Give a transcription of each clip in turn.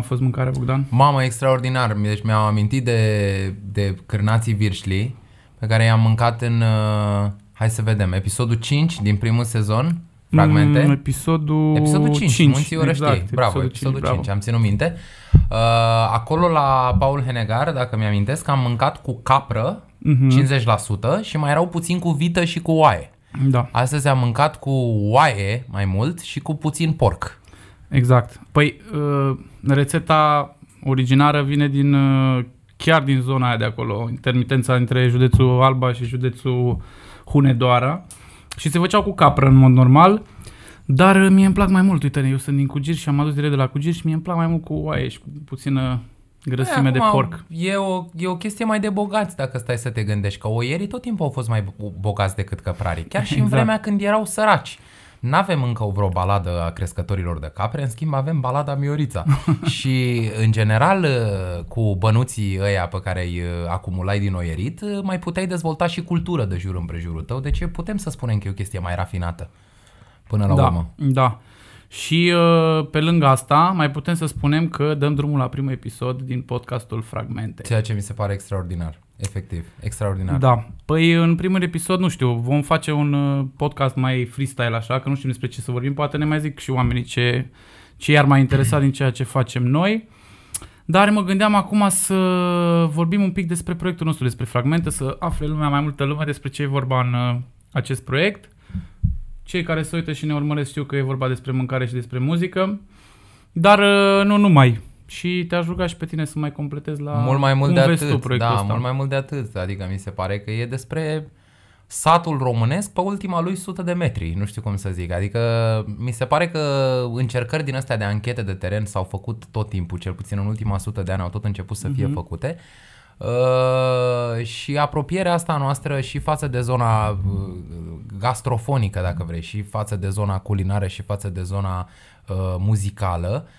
Cum a fost mâncarea, Bogdan? Mamă, extraordinar. Deci mi-am amintit de, de cârnații virșli pe care i-am mâncat în, uh, hai să vedem, episodul 5 din primul sezon, fragmente. Mm, episodul, Episodul 5, 5 Munții Orăștiei. exact, bravo, episodul 5, am ținut minte. Uh, acolo la Paul Henegar, dacă mi-amintesc, am mâncat cu capră, Mhm. 50% și mai erau puțin cu vită și cu oaie. Da, Astăzi am mâncat cu oaie mai mult și cu puțin porc. Exact. Păi, uh, rețeta originară vine din uh, chiar din zona aia de acolo, intermitența între județul Alba și județul Hunedoara și se făceau cu capră în mod normal, dar uh, mie îmi plac mai mult, uite, eu sunt din Cugir și am adus direct de la Cugir și mie îmi plac mai mult cu oaie și cu puțină grăsime de Acum, porc. E o, e o chestie mai de bogați dacă stai să te gândești, că oierii tot timpul au fost mai bo- bogați decât căprarii, chiar și în Exact. vremea când erau săraci. N-avem încă o vreo baladă a crescătorilor de capre, în schimb avem balada Miorița. și, în general, cu bănuții ăia pe care îi acumulai din oierit, mai puteai dezvolta și cultură de jur împrejurul tău, deci putem să spunem că e o chestie mai rafinată. Până la da, urmă. Da. Și uh, pe lângă asta, mai putem să spunem că dăm drumul la primul episod din podcastul Fragmente. Ceea ce mi se pare extraordinar. Efectiv, extraordinar. Da. Păi în primul episod, nu știu, vom face un uh, podcast mai freestyle așa, că nu știm despre ce să vorbim, poate ne mai zic și oamenii ce, ce i-ar mai interesa din ceea ce facem noi. Dar mă gândeam acum să vorbim un pic despre proiectul nostru, despre fragmente, să afle lumea mai multă lume despre ce e vorba în uh, acest proiect. Cei care se uită și ne urmăresc știu că e vorba despre mâncare și despre muzică, dar uh, nu numai. Și te-aș ruga și pe tine să mai completezi la mult mai mult cum de vezi atât. tu proiectul da, ăsta. mult mai mult de atât. Adică mi se pare că e despre satul românesc pe ultima lui sută de metri, nu știu cum să zic. Adică mi se pare că încercări din astea de anchete de teren s-au făcut tot timpul, cel puțin în ultima sută de ani au tot început să fie făcute. Uh, și apropierea asta noastră și față de zona uh, gastrofonică, dacă vrei, și față de zona culinară și față de zona uh, muzicală, uh,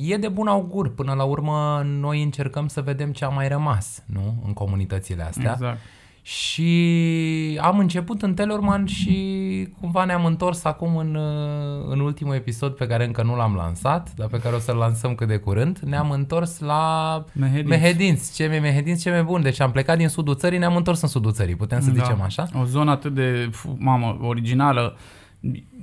e de bun augur. Până la urmă, noi încercăm să vedem ce a mai rămas nu? în comunitățile astea. Exact. Și am început în Telorman și cumva ne-am întors acum în, uh, în ultimul episod pe care încă nu l-am lansat, dar pe care o să-l lansăm cât de curând. Ne-am întors la Mehedinți. Mehedinți. Ce mi Mehedinți, ce mi bun. Deci am plecat din sudul țării, ne-am întors în sudul țării, putem să Da. zicem așa? O zonă atât de, fu- mamă, originală.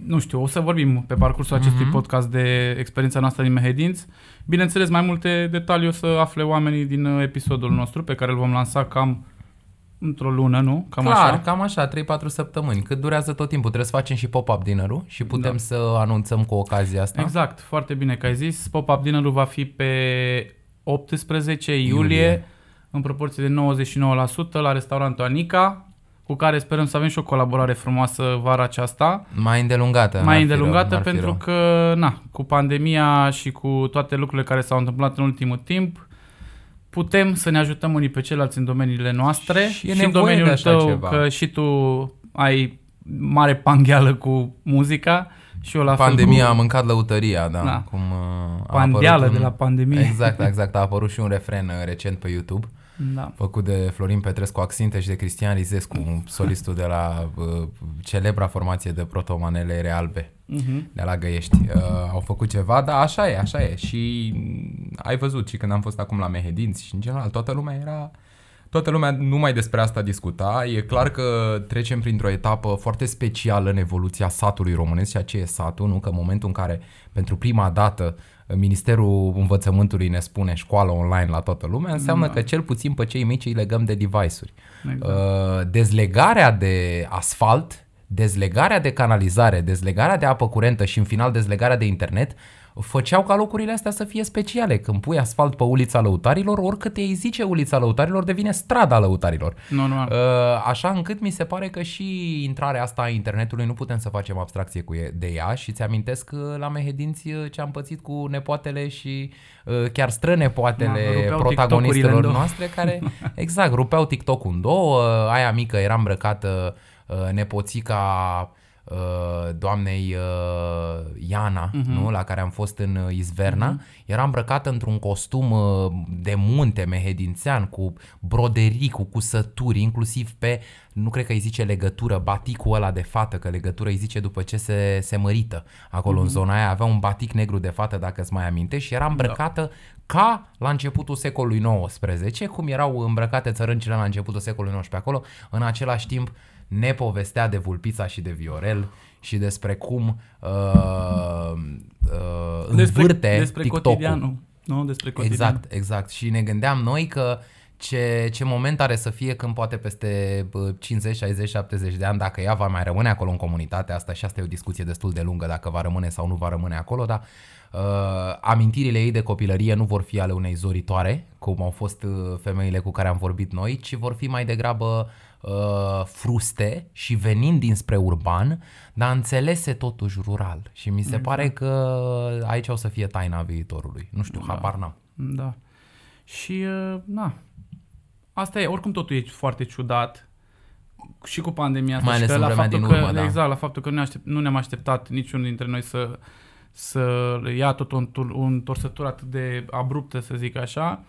Nu știu, o să vorbim pe parcursul acestui podcast de experiența noastră din Mehedinți. Bineînțeles, mai multe detalii o să afle oamenii din uh, episodul nostru pe care îl vom lansa cam într-o lună, nu? Cam Clar, așa. cam așa, 3-4 săptămâni. Cât durează tot timpul. Trebuie să facem și pop-up dinner și putem Da. să anunțăm cu ocazia asta. Exact, foarte bine că ai zis. Pop-up dinner va fi pe 18 iulie, Iulie. iulie în proporție de 99% la restaurantul Anica, cu care sperăm să avem și o colaborare frumoasă vara aceasta. Mai îndelungată. n-ar mai fi îndelungată rău, n-ar fi pentru rău. că, na, cu pandemia și cu toate lucrurile care s-au întâmplat în ultimul timp, putem să ne ajutăm unii pe ceilalți în domeniile noastre Și e și în nevoie de domeniul așa tău, ceva. că și tu ai mare pangheală cu muzica și eu la Pandemia fel a cu mâncat lăutăria, da. Da. Cum, uh, a pandeală apărut de un- la pandemie. Exact, exact. A apărut și un refren uh, recent pe YouTube, Da. făcut de Florin Petrescu Axinte și de Cristian Rizescu, solistul de la uh, celebra formație de protomanele realbe Mhm. de la Găiești. Uh, au făcut ceva, da, așa e, așa e. Și mm, ai văzut și când am fost acum la Mehedinți și în general toată lumea era... Toată lumea numai despre asta discuta. E clar că trecem printr-o etapă foarte specială în evoluția satului românesc, ceea ce e satul, nu? Că în momentul în care pentru prima dată Ministerul Învățământului ne spune școală online la toată lumea, înseamnă că cel puțin pe cei mici îi legăm de device-uri. Exact. Uh, dezlegarea de asfalt, dezlegarea de canalizare, dezlegarea de apă curentă și în final dezlegarea de internet făceau ca locurile astea să fie speciale. Când pui asfalt pe ulița Lăutarilor, oricât îi zice ulița Lăutarilor, devine strada Lăutarilor. Normal. Uh, Așa încât mi se pare că și intrarea asta a internetului nu putem să facem abstracție cu e- de ea și ți amintesc uh, la Mehedinți uh, ce am pățit cu nepoatele și uh, chiar Da, strănepoatele rupeau protagonistelor TikTok-urile în două. noastre care, exact, rupeau TikTok în două, aia mică era îmbrăcată uh, nepoțica uh, doamnei uh, Iana, uh-huh. nu? la care am fost în uh, Izverna, uh-huh. era îmbrăcată într-un costum uh, de munte mehedințean, cu broderii, cu cusături, inclusiv pe, nu cred că îi zice legătură, baticul ăla de fată, că legătură îi zice după ce se, se mărită acolo uh-huh. în zona aia, avea un batic negru de fată, dacă îți mai aminte, și era îmbrăcată da ca la începutul secolului XIX, cum erau îmbrăcate țărâncile la începutul secolului XIX acolo, în același timp ne povestea de Vulpița și de Viorel și despre cum uh, uh, învârte despre, despre TikTok-ul. cotidianul. Nu? Despre cotidian. Exact, exact. Și ne gândeam noi că ce, ce moment are să fie când poate peste 50, 60, 70 de ani, dacă ea va mai rămâne acolo în comunitate, asta și asta e o discuție destul de lungă, dacă va rămâne sau nu va rămâne acolo, dar uh, amintirile ei de copilărie nu vor fi ale unei zoritoare, cum au fost uh, femeile cu care am vorbit noi, ci vor fi mai degrabă uh, fruste și venind dinspre urban, dar înțelese totuși rural. Și mi se exact. pare că aici o să fie taina viitorului. Nu știu, da. habar n-am. Da. Și, uh, na, asta e, oricum totul e foarte ciudat și cu pandemia asta. Mai ales și în la vremea faptul din că, urmă, da. Exact, la faptul că nu, ne aștept, nu ne-am așteptat niciunul dintre noi să, să ia tot o întor- o întorsătură atât de abruptă, să zic așa.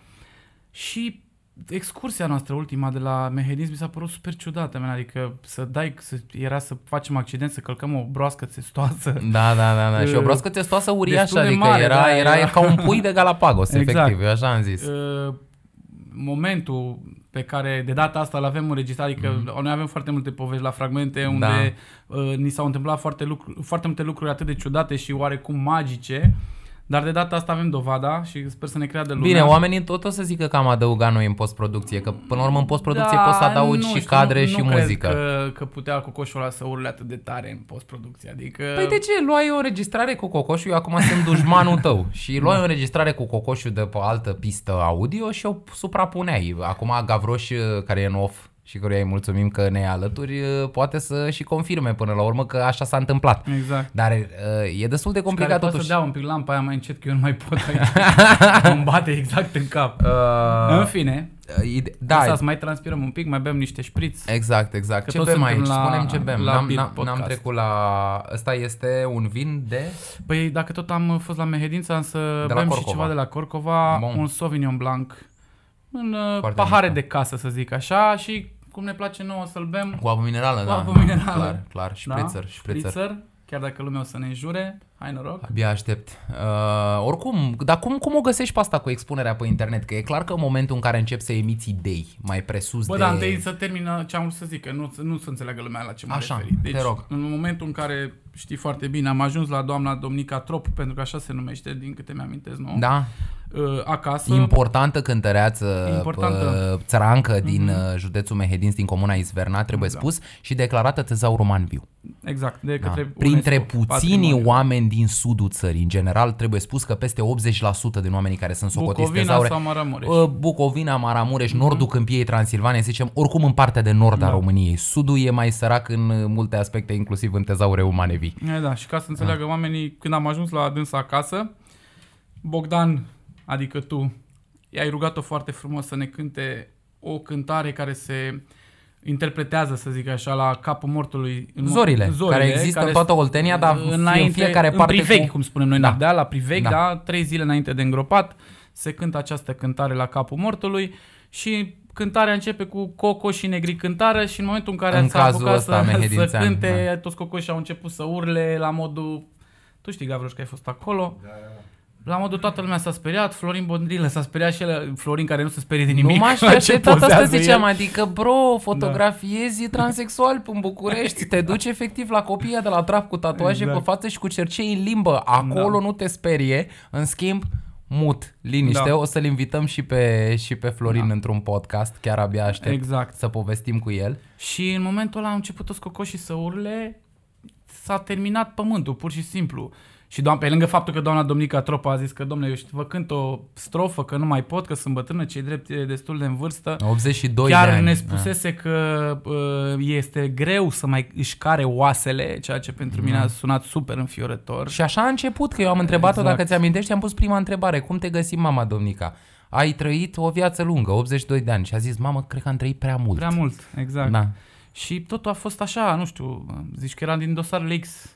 Și excursia noastră ultima de la Mehedinți mi s-a părut super ciudată, man. adică să dai, să, era să facem accident, să călcăm o broască țestoasă. Da, da, da, da. și o Uh, broască testoasă uriașă, destul de adică mare, era, da, era, era- ca un pui de Galapagos, Exact. efectiv, eu așa am zis. Uh, momentul pe care de data asta îl avem înregistrat, adică mm. noi avem foarte multe povești la fragmente unde uh, ni s-au întâmplat foarte, lucru, foarte multe lucruri atât de ciudate și oarecum magice, dar de data asta avem dovada și sper să ne creadă lumea. Bine, oamenii tot o să zică că am adăugat noi în postproducție, că până la urmă în postproducție Da, poți să adaugi nu și știu, cadre nu, și nu muzică. Cred că, că putea cocoșul ăla să urle atât de tare în postproducție, adică... Păi de ce? Luai o înregistrare cu cocoșul, eu acum sunt dușmanul tău și luai o înregistrare cu cocoșul de pe altă pistă audio și o suprapuneai. Acum Gavroș, care e în off și căruia îi mulțumim că ne e alături, poate să și confirme până la urmă că așa s-a întâmplat. Exact. Dar uh, e destul de Care complicat poate totuși. să dea un pic lampa aia mai încet, că eu nu mai pot aici. Îmi bate exact în cap. Uh, În fine, ide- da, da, să mai transpirăm un pic, mai bem niște șpriți. Exact, exact. Că Ce toți bem suntem aici? la- Spunem ce bem. la N-am, Beat n-am, n-am Podcast. trecut la... Ăsta este un vin de... Păi dacă tot am fost la Mehedința, am să De la bem și Corcova. ceva de la Corcova, Bun. un Sauvignon Blanc în uh, Foarte pahare mișto. de casă, să zic așa, și cum ne place nouă să-l bem, Cu apă minerală, Cu da. apă da, minerală. Clar, clar. Spritzer, spritzer. Spritzer, chiar dacă lumea o să ne înjure, hai noroc. Abia aștept. Uh, oricum, dar cum, cum o găsești pe asta cu expunerea pe internet? Că e clar că în momentul în care începi să emiți idei mai presus Bă, de... dar întâi să termină ce am vrut să zic, că nu, nu să înțeleagă lumea la ce mă Așa, referi. Deci, te rog. în momentul în care știi foarte bine, am ajuns la doamna Domnica Trop, pentru că așa se numește, din câte mi-amintesc, nu? Da, Uh, acasă. importantă cântăreață, Importantă. uh, țărancă din uh, județul Mehedinți, din comuna Izverna, trebuie Da. spus, și declarată tezaur roman viu. Exact, de Da. către Printre UNESCO, puținii patrimoniu. oameni din sudul țării, în general, trebuie spus că peste 80% din oamenii care sunt socotiți Bucovina tezaure, sau Maramureș. Uh, Bucovina, Maramureș, nordul Câmpiei Transilvania, să zicem, oricum în partea de nord a Da. României. Sudul e mai sărac în uh, multe aspecte, inclusiv în tezaure umane vii. E, da, și ca să înțeleagă Ah. oamenii, când am ajuns la dânsa acasă, Bogdan, adică tu, i-ai rugat-o foarte frumos să ne cânte o cântare care se interpretează, să zic așa, la capul mortului. În mo- Zorile, care există în toată Oltenia, dar în fiecare parte În priveghi, cu- cum spunem noi, Da. da, da la priveghi, Da. da. da, trei zile înainte de îngropat, se cântă această cântare la capul mortului și cântarea începe cu Coco și Negri cântară și în momentul în care În s-a cazul apucat ăsta, să, să mehedințean, cânte, da. toți cocoșii au început să urle la modul... Tu știi, Gavroș, că ai fost acolo. Da, la modul toată lumea s-a speriat, Florin Bondrilă s-a speriat și el, Florin care nu se sperie de nimic. Nu m-aș fi la ce așteptat asta pozează ziceam, el. adică bro, fotografiezi transexual în București, te duci efectiv la copiii de la trap cu tatuaje Exact. pe față și cu cercei în limbă, acolo Da. nu te sperie, în schimb mut, liniște, Da. o să-l invităm și pe, și pe Florin Da. într-un podcast, chiar abia aștept Exact. să povestim cu el. Și în momentul ăla au început toți cocoșii să urle, s-a terminat pământul, pur și simplu. Și doamne, pe lângă faptul că doamna Domnica Tropa a zis că, domnule, eu vă cânt o strofă, că nu mai pot, că sunt bătrână, cei drept e destul de în vârstă. 82 de Chiar ani. ne spusese că uh, este greu să mai își care oasele, ceea ce pentru mine a sunat super înfiorător. Și așa a început, că eu am întrebat-o, Exact. dacă ți-amintești, am pus prima întrebare. Cum te găsim, mama Domnica? Ai trăit o viață lungă, 82 de ani. Și a zis, mamă, cred că am trăit prea mult. Prea mult, exact. Da. Și totul a fost așa, nu știu, zici că era din dosarele X.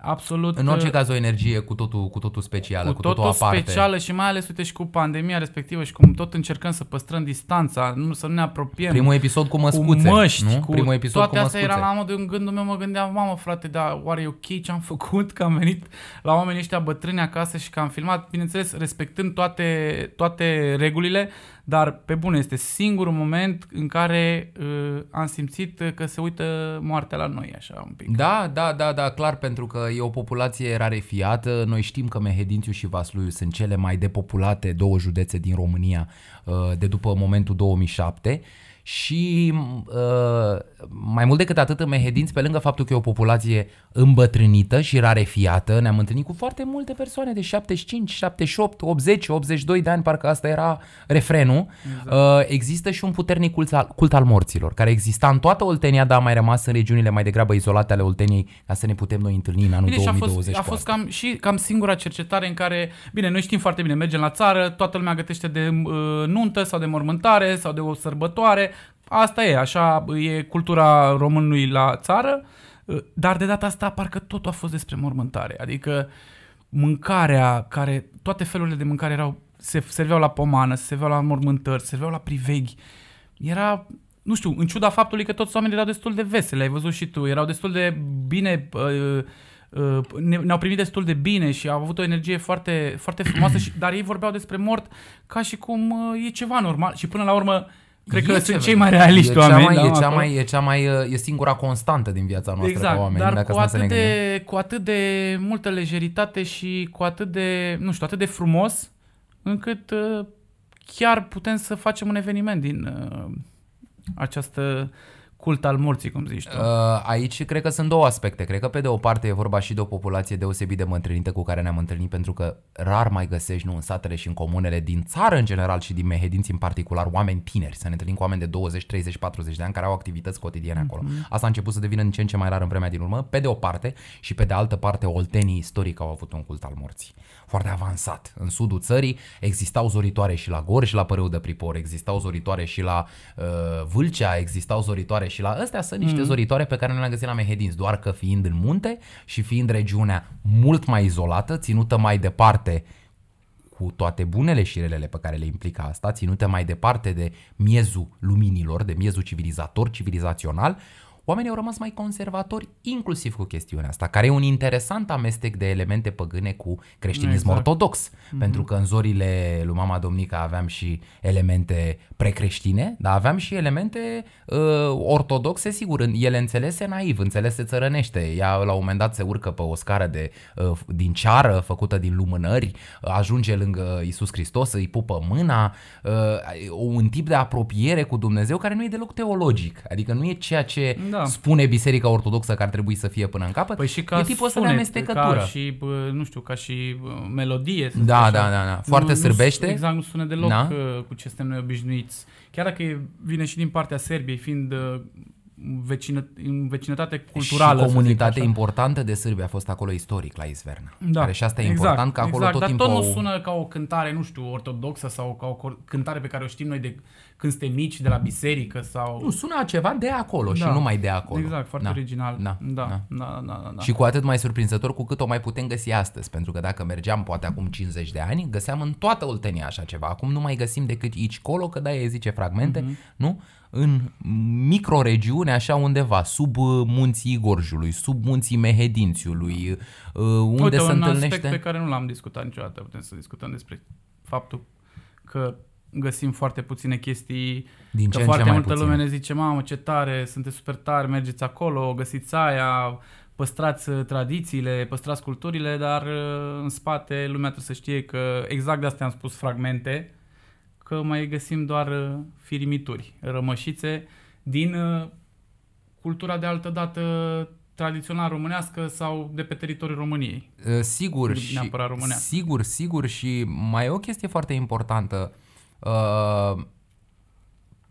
Absolut. În orice uh, caz o energie cu totul, cu totul specială, cu, cu totul totul aparte. specială și mai ales, uite, și cu pandemia respectivă și cum tot încercăm să păstrăm distanța, nu să nu ne apropiem. Primul episod cu măscuțe, cu măști, nu? cu Primul episod toate cu astea măscuțe. era la modul în gândul meu, mă gândeam, mamă frate, dar oare e ok ce am făcut, că am venit la oamenii ăștia bătrâni acasă și că am filmat, bineînțeles, respectând toate, toate regulile, dar pe bune, este singurul moment în care uh, am simțit că se uită moartea la noi, așa un pic. Da, da, da, da, clar, pentru că e o populație rarefiată. Noi știm că Mehedințiu și Vaslui sunt cele mai depopulate două județe din România uh, de după momentul 2007 și uh, mai mult decât atât în Mehedinți, pe lângă faptul că e o populație îmbătrânită și rarefiată, ne-am întâlnit cu foarte multe persoane de 75, 78, 80, 82 de ani, parcă asta era refrenul. Exact. Există și un puternic cult al, cult al morților, care exista în toată Oltenia, dar a mai rămas în regiunile mai degrabă izolate ale Olteniei, ca să ne putem noi întâlni în anul Bine, și a 2020 fost, a cu fost asta. cam, și cam singura cercetare în care, bine, noi știm foarte bine, mergem la țară, toată lumea gătește de uh, nuntă sau de mormântare sau de o sărbătoare, asta e, așa e cultura românului la țară, uh, dar de data asta parcă totul a fost despre mormântare, adică mâncarea care, toate felurile de mâncare erau, se serveau la pomană, se serveau la mormântări, se serveau la priveghi, era nu știu, în ciuda faptului că toți oamenii erau destul de veseli, ai văzut și tu, erau destul de bine, uh, uh, ne- ne-au primit destul de bine și au avut o energie foarte, foarte frumoasă, și, dar ei vorbeau despre mort ca și cum uh, e ceva normal. Și până la urmă cred că E sunt ceva- cei mai realiști e cea oameni. Mai, da, e, cea acolo. mai, e cea mai, uh, e singura constantă din viața noastră Exact, ca oameni, dar dacă cu stăm să ne atât, gândim. de, cu atât de multă lejeritate și cu atât de, nu știu, atât de frumos, încât uh, chiar putem să facem un eveniment din uh, această cult al morții, cum zici tu. Uh, Aici cred că sunt două aspecte. Cred că pe de o parte e vorba și de o populație deosebit de mântrinită cu care ne-am întâlnit pentru că rar mai găsești, nu, în satele și în comunele din țară în general și din Mehedinți în particular, oameni tineri. Să ne întâlnim cu oameni de 20, 30, 40 de ani care au activități cotidiene acolo. Asta a început să devină din ce în ce mai rar în vremea din urmă, pe de o parte și pe de altă parte oltenii istoric au avut un cult al morții. Foarte avansat. În sudul țării existau zoritoare și la Gorj, la Părâu de Pripor, existau zoritoare și la uh, Vâlcea, existau zoritoare și la... Astea sunt niște mm. zoritoare pe care nu le-am găsit la Mehedinți, doar că fiind în munte și fiind regiunea mult mai izolată, ținută mai departe cu toate bunele și relele pe care le implică asta, ținute mai departe de miezul luminilor, de miezul civilizator, civilizațional, oamenii au rămas mai conservatori inclusiv cu chestiunea asta, care e un interesant amestec de elemente păgâne cu creștinism Exact. ortodox, mm-hmm. pentru că în zorile lui Mama Domnica aveam și elemente precreștine, dar aveam și elemente uh, ortodoxe, sigur, în- ele înțelese naiv, înțelese țărănește. Ea la un moment dat se urcă pe o scară de, uh, din ceară făcută din lumânări, uh, ajunge lângă Isus Hristos, îi pupă mâna, uh, un tip de apropiere cu Dumnezeu care nu e deloc teologic, adică nu e ceea ce Da. spune Biserica Ortodoxă că ar trebui să fie până în capăt, Păi și ca e tipul ăsta de sunet, amestecătură. Ca și, bă, nu știu, ca și bă, melodie. Să Da, zic da, așa. da, da. Foarte nu, sârbește. Nu, exact, nu sună deloc Da. da. cu ce suntem noi obișnuiți. Chiar dacă e- vine și din partea Serbiei, fiind uh, vecină, în vecinătate culturală. și să comunitate zic așa. importantă de sârbi a fost acolo istoric la Izverna. Da, Care și asta e exact, important, că acolo exact, tot dar timpul tot nu au- sună ca o cântare, nu știu, ortodoxă sau ca o cor- cântare pe care o știm noi de când suntem mici, de la biserică sau... Nu, sună a ceva de acolo Da. și numai de acolo. Exact, foarte Da, original. Da, da, da. da, da, da, da. Și cu atât mai surprinzător cu cât o mai putem găsi astăzi, pentru că dacă mergeam poate acum 50 de ani, găseam în toată Oltenia așa ceva. Acum nu mai găsim decât aici colo, că da, e zice fragmente, Mhm. nu? În microregiune, așa undeva, sub uh, munții Gorjului, sub munții Mehedințiului, uh, unde Uite, se un întâlnește... aspect pe care nu l-am discutat niciodată, putem să discutăm despre faptul că găsim foarte puține chestii, Din că ce în ce foarte mai multă puține. lume ne zice, mamă, ce tare, sunteți super tari, mergeți acolo, găsiți aia, păstrați uh, tradițiile, păstrați culturile, dar uh, în spate lumea trebuie să știe că exact de asta am spus fragmente, că mai găsim doar uh, firimituri, rămășițe din uh, cultura de altă dată tradițional românească sau de pe teritoriul României. Uh, Sigur Nu și, neapărat românească. sigur, sigur și mai e o chestie foarte importantă. Uh,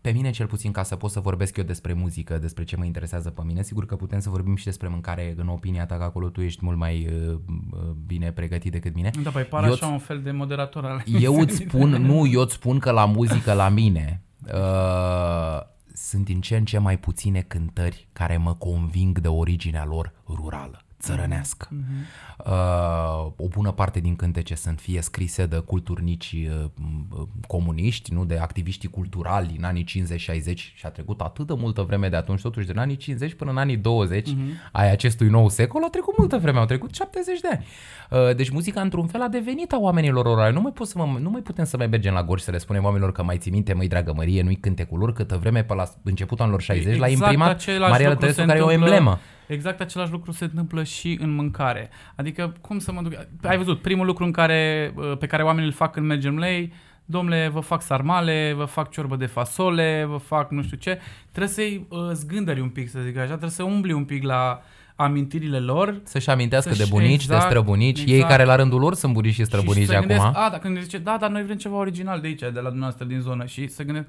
pe mine cel puțin ca să pot să vorbesc eu despre muzică, despre ce mă interesează pe mine, sigur că putem să vorbim și despre mâncare în opinia ta, că acolo tu ești mult mai uh, uh, bine pregătit decât mine. Da, păi par Eu așa un fel de moderator al Eu îți spun, nu, eu îți spun că la muzică la mine, uh, sunt din ce în ce mai puține cântări care mă conving de originea lor rurală țărănească. Mm-hmm. Uh, o bună parte din cântece sunt fie scrise de culturnici uh, comuniști, nu de activiști culturali din anii 50-60 și a trecut atât de multă vreme de atunci, totuși din anii 50 până în anii 20 mm-hmm. ai acestui nou secol, a trecut multă vreme, au trecut 70 de ani. Uh, deci muzica într-un fel a devenit a oamenilor orale. Nu mai, pot să mă, nu mai putem să mai mergem la Gorj să le spunem oamenilor că mai ții minte, măi dragă Mărie, nu-i cântecul lor, câtă vreme pe la începutul anilor 60 exact l-a imprimat Maria Tărescu, care e o emblemă. Exact același lucru se întâmplă și în mâncare. Adică, cum să mă duc... Ai văzut, primul lucru în care, uh, pe care oamenii îl fac când mergem la ei, domnule, vă fac sarmale, vă fac ciorbă de fasole, vă fac nu știu ce. Trebuie să-i uh, zgândări un pic, să zic așa, trebuie să umbli un pic la amintirile lor. Să-și amintească să de bunici, exact, de străbunici, exact. ei care la rândul lor sunt bunici și străbunici și de acum. Gândesc, a, dacă ne zice, da, dar noi vrem ceva original de aici, de la dumneavoastră din zonă și să gândesc,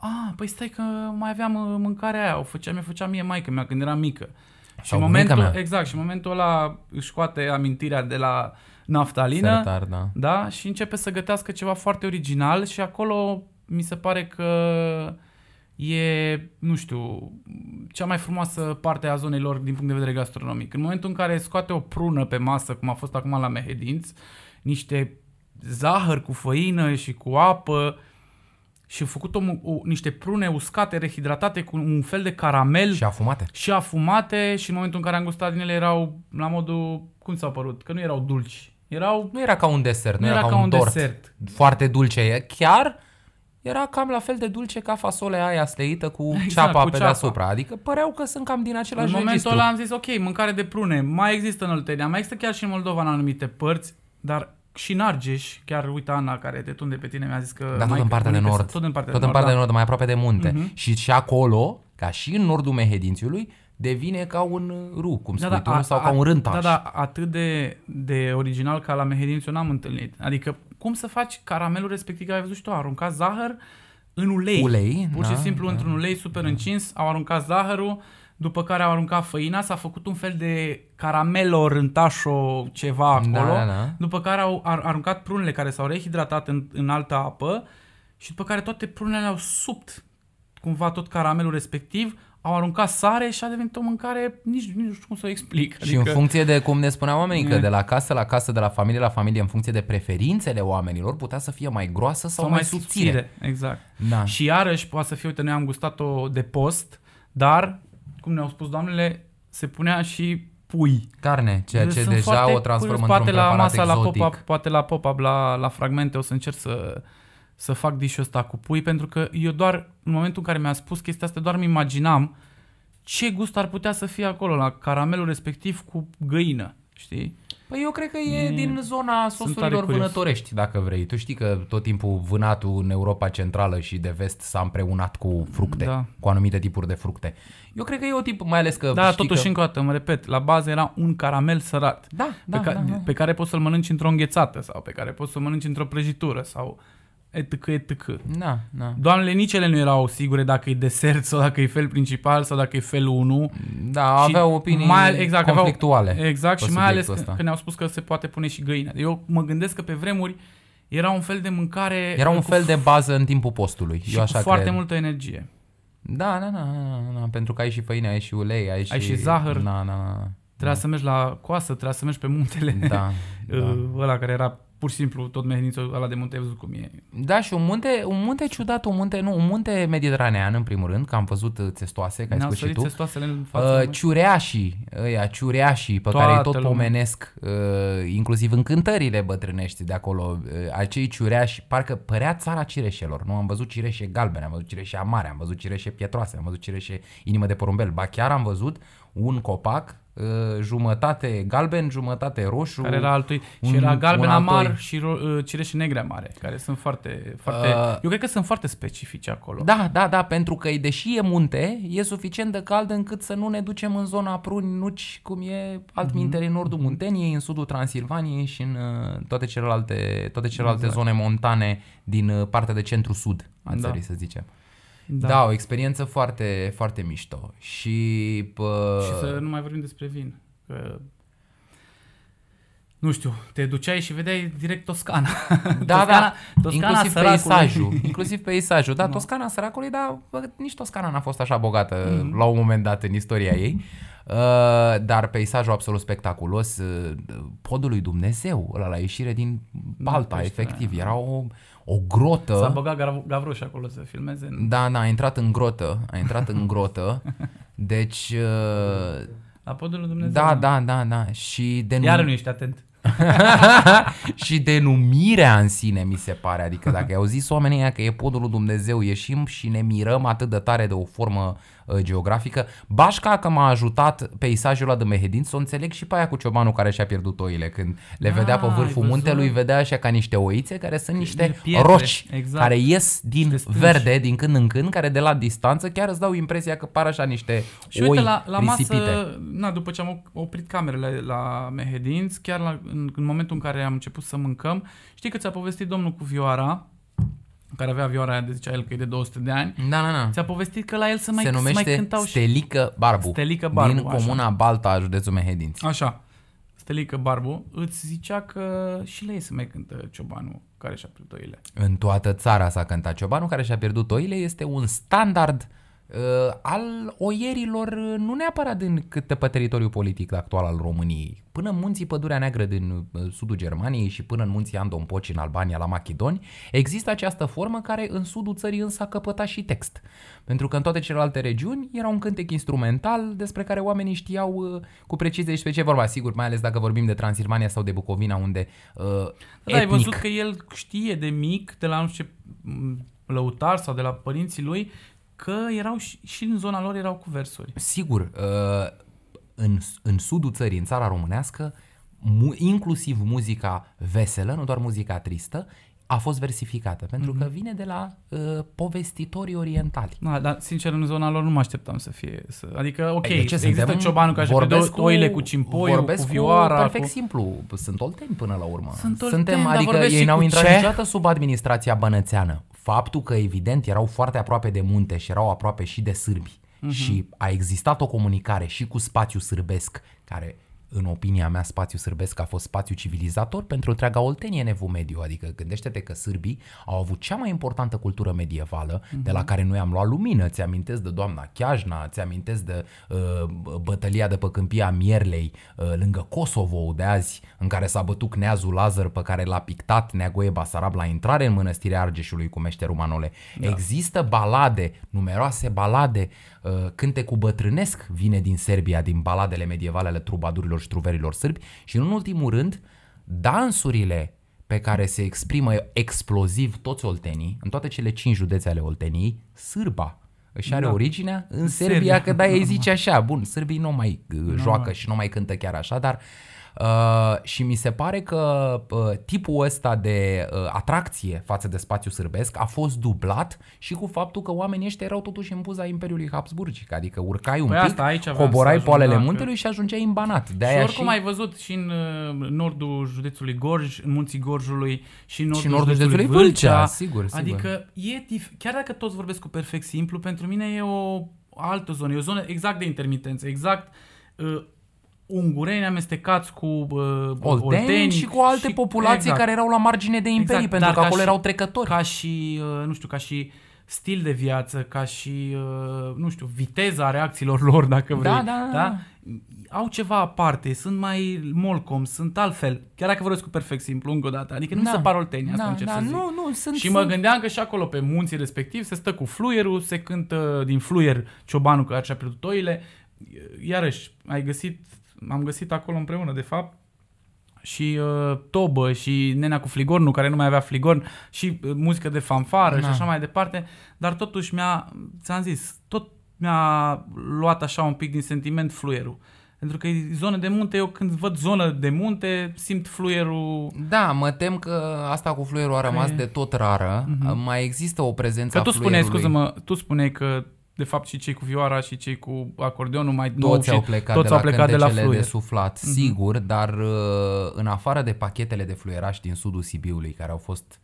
a, păi stai că mai aveam uh, mâncarea aia, o făceam, mi făcea mie maică mea când eram mică. Și în momentul, mea. exact, și în momentul ăla își scoate amintirea de la naftalină Sertar, da. da, și începe să gătească ceva foarte original și acolo mi se pare că e, nu știu, cea mai frumoasă parte a zonei lor din punct de vedere gastronomic. În momentul în care scoate o prună pe masă, cum a fost acum la Mehedinți, niște zahăr cu făină și cu apă, și au făcut o, o, niște prune uscate, rehidratate cu un fel de caramel. Și afumate. Și afumate și în momentul în care am gustat din ele erau la modul, cum s-au părut? Că nu erau dulci. Erau, nu era ca un desert, nu, nu era, era ca, ca un, tort desert. foarte dulce. Chiar era cam la fel de dulce ca fasolea aia sleită cu exact, ceapa cu pe ceapa. deasupra. Adică păreau că sunt cam din același În momentul registru. ăla am zis, ok, mâncare de prune, mai există în Oltenia, mai există chiar și în Moldova în anumite părți, dar și în Argeș, chiar uite Ana care te tunde pe tine mi-a zis că... Da, tot în partea de nord. Tot în partea tot de în partea da. de nord, mai aproape de munte. Uh-huh. Și și acolo, ca și în nordul Mehedințiului, devine ca un ru, cum da, spui da, tu, a, sau a, ca un rântaș. Da, da, atât de, de original ca la Mehedințiu n-am întâlnit. Adică cum să faci caramelul respectiv, că ai văzut și tu, aruncat zahăr în ulei. Ulei, Pur și da, simplu da. într-un ulei super da. încins, au aruncat zahărul, după care au aruncat făina, s-a făcut un fel de caramelo, rântașo, ceva acolo, da, da, da. după care au aruncat prunele care s-au rehidratat în, în altă apă și după care toate prunele au subt cumva tot caramelul respectiv, au aruncat sare și a devenit o mâncare, nici, nici nu știu cum să o explic. Adică... Și în adică- funcție de cum ne spuneau oamenii, că de la casă la casă, de la familie la familie, în funcție de preferințele oamenilor, putea să fie mai groasă sau, sau mai, mai subțire. subțire. Exact. Da. Și iarăși poate să fie, uite, noi am gustat-o de post, dar cum ne-au spus doamnele, se punea și pui. Carne, ceea ce Sunt deja o transformă într-un preparat la masa, exotic. La pop poate la pop-up, la, la fragmente, o să încerc să, să fac dișul ăsta cu pui, pentru că eu doar, în momentul în care mi-a spus chestia asta, doar mi imaginam ce gust ar putea să fie acolo, la caramelul respectiv cu găină, știi? Păi eu cred că e, e din zona sosurilor vânătorești, dacă vrei. Tu știi că tot timpul vânatul în Europa Centrală și de vest s-a împreunat cu fructe, da. cu anumite tipuri de fructe. Eu cred că e o tip, mai ales că Da, totuși că... încă o dată, mă repet, la bază era un caramel sărat. Da, da, pe, ca, da, da. pe care poți să-l mănânci într-o înghețată sau pe care poți să-l mănânci într-o prăjitură sau etc, etc. Da, da. Doamnele nici ele nu erau sigure dacă e desert sau dacă e fel principal sau dacă e felul 1. Da, aveau opinii mai, exact, conflictuale. Aveau, exact, și mai ales ăsta. că ne-au spus că se poate pune și găină. Eu mă gândesc că pe vremuri era un fel de mâncare... Era un fel de bază în timpul postului. Și Eu așa cu foarte cred. multă energie. Da, da, da, da, da, pentru că ai și făină, ai și ulei, ai și... Ai și zahăr. Da, da, da. Trebuia da. să mergi la coasă, trebuia să mergi pe muntele da, da. ăla care era pur și simplu tot mehenițul ăla de munte, ai văzut cum e. Da, și un munte, un munte ciudat, un munte, nu, un munte mediteranean în primul rând, că am văzut uh, țestoase, ca ai spus și tu. țestoasele în față. Uh, ciureașii, ăia, ciureașii pe Toată care îi tot lumea. pomenesc, uh, inclusiv în cântările bătrânești de acolo, uh, acei ciureași, parcă părea țara cireșelor, nu? Am văzut cireșe galbene, am văzut cireșe amare, am văzut cireșe pietroase, am văzut cireșe inimă de porumbel, ba chiar am văzut un copac Uh, jumătate galben, jumătate roșu. Care era altui. Un, și era galben amar și ro- uh, cireșe negre amare, care sunt foarte, foarte... Uh, eu cred că sunt foarte specifice acolo. Da, da, da, pentru că deși e munte, e suficient de cald încât să nu ne ducem în zona pruni, nuci, cum e altminteri mm-hmm. în nordul Munteniei, în sudul Transilvaniei și în uh, toate celelalte, toate celelalte exact. zone montane din partea de centru-sud a da. țării, să zicem. Da. da, o experiență foarte, foarte mișto. Și, pă... și să nu mai vorbim despre vin. Că nu știu, te duceai și vedeai direct Toscana. Da, da, Toscana inclusiv săracului. peisajul. Inclusiv peisajul. Da, Nu. Toscana săracului, dar bă, nici Toscana n-a fost așa bogată Mhm. la un moment dat în istoria ei. Uh, dar peisajul absolut spectaculos, uh, podul lui Dumnezeu, ăla la ieșire din Balta, peștera, efectiv. Era o, o grotă. S-a băgat Gav- Gavroș acolo să filmeze. în- Da, da, a intrat în grotă, a intrat în grotă. Deci, uh, La podul lui Dumnezeu. da, da, da, da. Și denum... Iar nu ești atent. și denumirea în sine mi se pare, adică dacă au zis oamenii ăia că e podul lui Dumnezeu, ieșim și ne mirăm atât de tare de o formă uh, geografică. Bașca că m-a ajutat peisajul ăla de Mehedin să o înțeleg și pe aia cu ciobanul care și-a pierdut oile. Când le vedea pe Ah, ai vârful văzut? muntelui, vedea așa ca niște oițe care sunt niște pietre, roci exact. care ies din Niște stânci. verde din când în când, care de la distanță chiar îți dau impresia că par așa niște Și oi uite, la, la risipite. masă, na, după ce am oprit camerele la Mehedinț, chiar la, în, în momentul în care am început să mâncăm, știi că ți-a povestit domnul cu Vioara, care avea Vioara aia de zicea el că e de 200 de ani, Da, da, da. ți-a povestit că la el să mai, Se să mai numește cântau și... Stelică Barbu. Stelică Barbu, Din așa. comuna Balta a județul Mehedinți. Așa, Stelică Barbu, îți zicea că și la ei se mai cântă ciobanul care și-a pierdut oile. În toată țara s-a cântat ciobanul care și-a pierdut oile. Este un standard uh, al oierilor, uh, nu neapărat din câte pe teritoriul politic actual al României. Până în munții Pădurea Neagră din uh, sudul Germaniei și până în munții Andonpoci în Albania, la Macedoni, există această formă care în sudul țării însă a căpătat și text. Pentru că în toate celelalte regiuni era un cântec instrumental despre care oamenii știau uh, cu precizie despre ce e vorba. Sigur, mai ales dacă vorbim de Transilvania sau de Bucovina, unde uh, Da, ai etnic văzut că el știe de mic, de la nu știu ce m, lăutar sau de la părinții lui, că erau și, și în zona lor erau cu versuri. Sigur, uh, în, în sudul țării, în țara românească, mu- inclusiv muzica veselă, nu doar muzica tristă, a fost versificată, pentru Mhm. că vine de la uh, povestitorii orientali. Da, dar sincer în zona lor nu mă așteptam să fie. Să, adică, ok, Ei, de ce există suntem- ciobanul care și vorbesc pe oile cu cimpoiul, vorbesc cu vioara. perfect cu... simplu, sunt olteni până la urmă. Sunt olteni, Suntem, dar adică vorbesc ei și n-au cu intrat ce? niciodată sub administrația bănățeană. Faptul că evident erau foarte aproape de munte și erau aproape și de sârbi Mhm. și a existat o comunicare și cu spațiu sârbesc care în opinia mea, spațiu sârbesc a fost spațiu civilizator pentru întreaga Oltenie în Evul Mediu. Adică gândește-te că sârbii au avut cea mai importantă cultură medievală, de la care noi am luat lumină. Ți amintesc de doamna Chiajna, ți amintesc de uh, bătălia de pe câmpia Mierlei, uh, lângă Kosovo de azi, în care s-a bătut kneazul Lazar pe care l-a pictat Neagoe Basarab la intrare în mănăstirea Argeșului cu meșterul Manole. Da. Există balade, numeroase balade, uh, cântecul bătrânesc vine din Serbia, din baladele medievale ale trubadurilor și truverilor sârbi și în ultimul rând, dansurile pe care se exprimă exploziv toți oltenii, în toate cele cinci județe ale Olteniei, sârba își are Da. originea în, În Serbia, Serbia. că da, ei zice așa, bun, sârbii nu mai uh, joacă și nu mai cântă chiar așa, dar uh, și mi se pare că uh, tipul ăsta de uh, atracție față de spațiu sârbesc a fost dublat și cu faptul că oamenii ăștia erau totuși în buza Imperiului Habsburgic, adică urcai un Păi pic, asta, aici aveam să coborai ajung, poalele da, că- muntelui și ajungeai în Banat. De Și aia oricum ai văzut și în uh, nordul județului Gorj, în munții Gorjului și în nordul, Și nordul județului județului Vâlcea, Vâlcea. sigur, sigur. Adică e dif- chiar dacă toți vorbesc cu perfect simplu, pentru mine e o altă zonă, e o zonă exact de intermitență, exact uh, ungureni amestecați cu uh, Olteni, olteni și cu alte populații exact. care erau la margine de imperii, Exact, pentru dar că ca acolo și- erau trecători. ca și, uh, nu știu, ca și stil de viață, ca și, uh, nu știu, viteza reacțiilor lor, dacă vrei. Da, da, da. Au ceva aparte, sunt mai molcom, sunt altfel. Chiar dacă vorbesc cu perfect simplu, încă o dată. Adică nu Da. se par olteni, asta da, încerc da, să zic. nu, nu, sunt, Și sunt, mă gândeam că și acolo pe munții respectiv se stă cu fluierul, se cântă din fluier ciobanul care și-a pierdut oile. Iarăși, ai găsit, am găsit acolo împreună, de fapt, și uh, Tobă și Nenea cu Fligornu, care nu mai avea Fligorn, și uh, muzică de fanfară Da. și așa mai departe, dar totuși mi-a, ți-am zis, tot mi-a luat așa un pic din sentiment fluierul. Pentru că e zonă de munte, eu când văd zonă de munte, simt fluierul... Da, mă tem că asta cu fluierul a rămas e- de tot rară. Mai există o prezență Că a tu spuneai, fluierului. scuză-mă, tu spuneai că de fapt și cei cu vioara și cei cu acordeonul mai nou Toți și au plecat, toți de, la au plecat de la cântecele fluier. de suflat, sigur, dar uh, în afară de pachetele de fluierași din sudul Sibiului, care au fost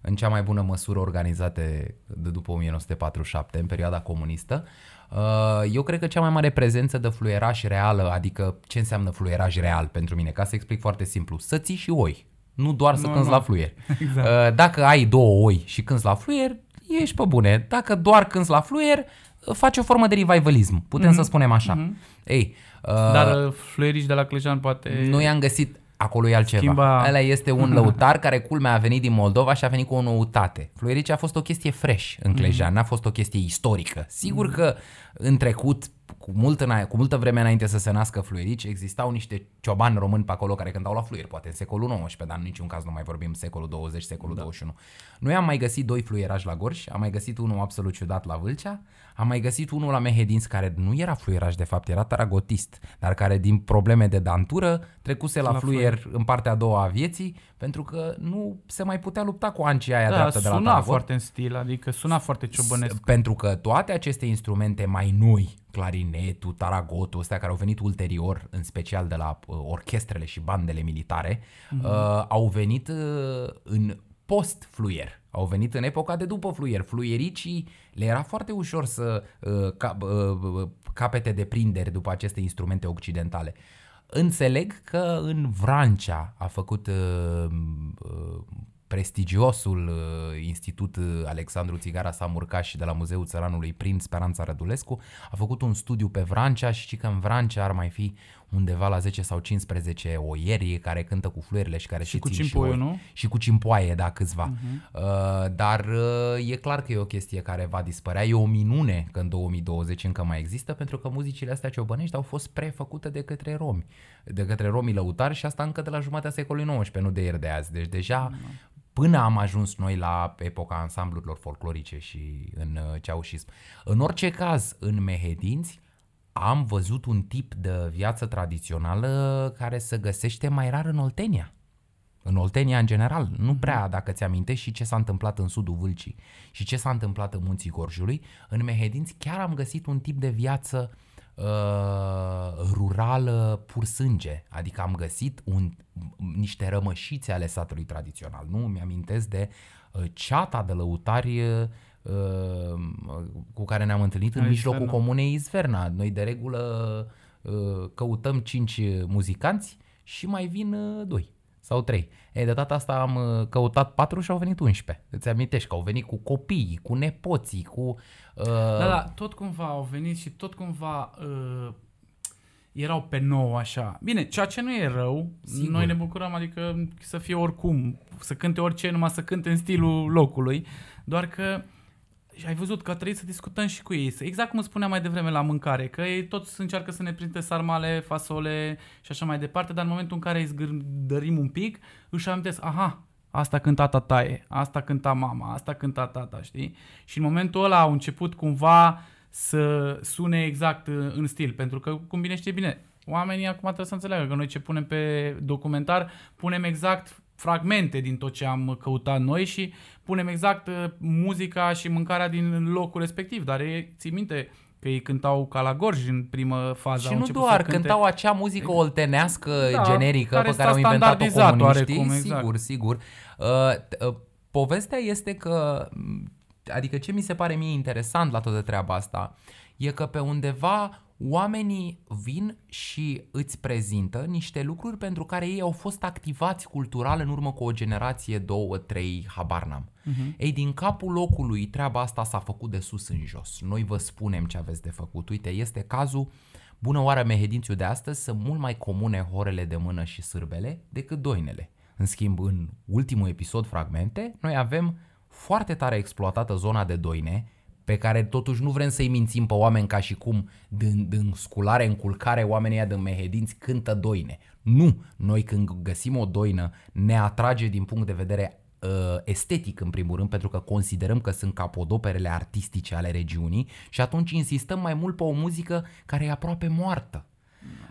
în cea mai bună măsură organizate de după 1947, în perioada comunistă. Uh, Eu cred că cea mai mare prezență de fluieraj reală, adică ce înseamnă fluieraj real pentru mine, ca să explic foarte simplu, să ții și oi, nu doar să Nu, cânți nu. la fluier. Exact. Uh, Dacă ai două oi și cânți la fluier, ești pe bune. Dacă doar cânți la fluier, uh, faci o formă de revivalism, putem să spunem așa. Ei, uh, Dar uh, fluierici de la Clejan poate... nu i-am găsit acolo e altceva. Schimba- Ăla este un lăutar care culmea a venit din Moldova și a venit cu o noutate. Fluierici a fost o chestie fresh în Clejan, n-a fost o chestie istorică. Sigur că în trecut, cu, mult înainte, cu multă vreme înainte să se nască fluierici, existau niște ciobani români pe acolo care cântau la fluier, poate în secolul XIX, dar în niciun caz nu mai vorbim secolul 20, secolul da. 21. Noi am mai găsit doi fluierași la Gorj, am mai găsit unul absolut ciudat la Vâlcea, am mai găsit unul la Mehedinți care nu era fluieraș de fapt, era taragotist, dar care din probleme de dantură trecuse la, La fluier în partea a doua a vieții, pentru că nu se mai putea lupta cu ancii aia Da, dreaptă de la suna taragot. foarte în stil, adică suna foarte ciobănesc. Pentru că toate aceste instrumente mai noi, clarinetul, taragotul, astea care au venit ulterior, în special de la uh, orchestrele și bandele militare, uh, au venit uh, în post-fluier. Au venit în epoca de după fluier. Fluiericii le era foarte ușor să uh, cap, uh, uh, capete de prinderi după aceste instrumente occidentale. Înțeleg că în Vrancea a făcut uh, uh, prestigiosul uh, Institut uh, Alexandru Țigara Samurcaș de la Muzeul Țăranului prin Speranța Rădulescu a făcut un studiu pe Vrancea și știi că în Vrancea ar mai fi undeva la 10 sau 15 oieri care cântă cu fluierile și care și, cu țin cimpoiul, oi. nu? Și cu cimpoaie, da, câțiva. Uh-huh. Uh, dar uh, e clar că e o chestie care va dispărea. E o minune că în 2020 încă mai există, pentru că muzicile astea ciobănești au fost prefăcute de către romi, de către romii lăutari și asta încă de la jumatea secolului XIX, nu de ieri de azi. Deci deja până am ajuns noi la epoca ansamblurilor folclorice și în uh, ceaușism. În orice caz, în Mehedinți, am văzut un tip de viață tradițională care se găsește mai rar în Oltenia. În Oltenia, în general, nu prea, dacă ți amintești și ce s-a întâmplat în sudul Vâlcii și ce s-a întâmplat în munții Gorjului, în Mehedinți chiar am găsit un tip de viață uh, rurală pur sânge. Adică am găsit un, niște rămășițe ale satului tradițional. Nu mi amintesc de uh, ceata de lăutari uh, cu care ne-am întâlnit în La mijlocul Izverna. comunei Izverna. Noi de regulă uh, căutăm cinci muzicanți și mai vin uh, doi sau trei. E, de data asta am uh, căutat patru și au venit 11. Îți amintești că au venit cu copiii, cu nepoții, cu... Uh, Da, da, tot cumva au venit și tot cumva uh, erau pe nou așa. Bine, ceea ce nu e rău, Sigur. Sigur. noi ne bucurăm, adică să fie oricum, să cânte orice, numai să cânte în stilul locului, doar că și ai văzut că a trebuit să discutăm și cu ei. Să- Exact cum spuneam mai devreme la mâncare, că ei toți încearcă să ne printe sarmale, fasole și așa mai departe, dar în momentul în care îi zgârdărim un pic, își amintesc, aha, asta cânta tataie, asta cânta mama, asta cânta tata, știi? Și în momentul ăla au început cumva să sune exact uh, în stil, pentru că, cum bine știe bine, oamenii acum trebuie să înțeleagă că noi ce punem pe documentar, punem exact fragmente din tot ce am căutat noi și punem exact uh, muzica și mâncarea din locul respectiv, dar ei, ții minte că ei cântau ca la gorj în primă fază. și au nu început doar, să cânte... cântau acea muzică oltenească, Da, generică, care pe s-a care au inventat-o standardizat comuniștii. oarecum, exact. Sigur, sigur. Uh, t- uh, povestea este că, m, adică ce mi se pare mie interesant la toată treaba asta, e că pe undeva oamenii vin și îți prezintă niște lucruri pentru care ei au fost activați cultural în urmă cu o generație, două, trei, habar n-am. Uh-huh. Ei, din capul locului, treaba asta s-a făcut de sus în jos. Noi vă spunem ce aveți de făcut. Uite, este cazul Bună oară Mehedințiu de astăzi sunt mult mai comune horele de mână și sârbele decât doinele. În schimb, în ultimul episod fragmente, noi avem foarte tare exploatată zona de doine, pe care totuși nu vrem să-i mințim pe oameni ca și cum din, din sculare în culcare oamenii ăia din Mehedinți cântă doine. Nu! Noi când găsim o doină ne atrage din punct de vedere uh, estetic în primul rând, pentru că considerăm că sunt capodoperele artistice ale regiunii și atunci insistăm mai mult pe o muzică care e aproape moartă.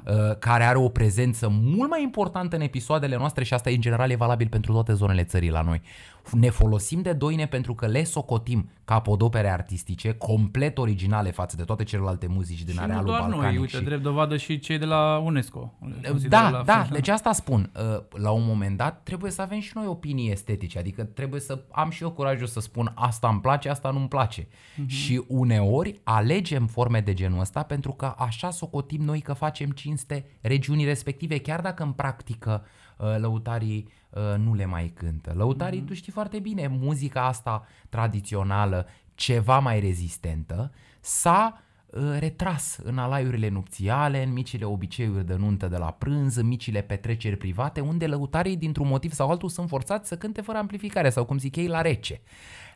uh, care are o prezență mult mai importantă în episoadele noastre și asta în general e valabil pentru toate zonele țării la noi. Ne folosim de doine pentru că le socotim ca podopere artistice complet originale față de toate celelalte muzici din Și nu arealul doar balcanic. noi, uite, și... drept dovadă și cei de la UNESCO. le consideră Da, la da, fel. deci asta spun. Uh, La un moment dat trebuie să avem și noi opinii estetice, adică trebuie să am și eu curajul să spun asta îmi place, asta nu-mi place. Mhm. Și uneori alegem forme de genul ăsta pentru că așa socotim noi că facem cinste regiunii respective, chiar dacă în practică uh, lăutarii uh, nu le mai cântă. Lăutarii, tu știi foarte bine, muzica asta tradițională, ceva mai rezistentă, s-a uh, retras în alaiurile nupțiale, în micile obiceiuri de nuntă de la prânz, în micile petreceri private, unde lăutarii, dintr-un motiv sau altul, sunt forțați să cânte fără amplificare sau, cum zic ei, la rece.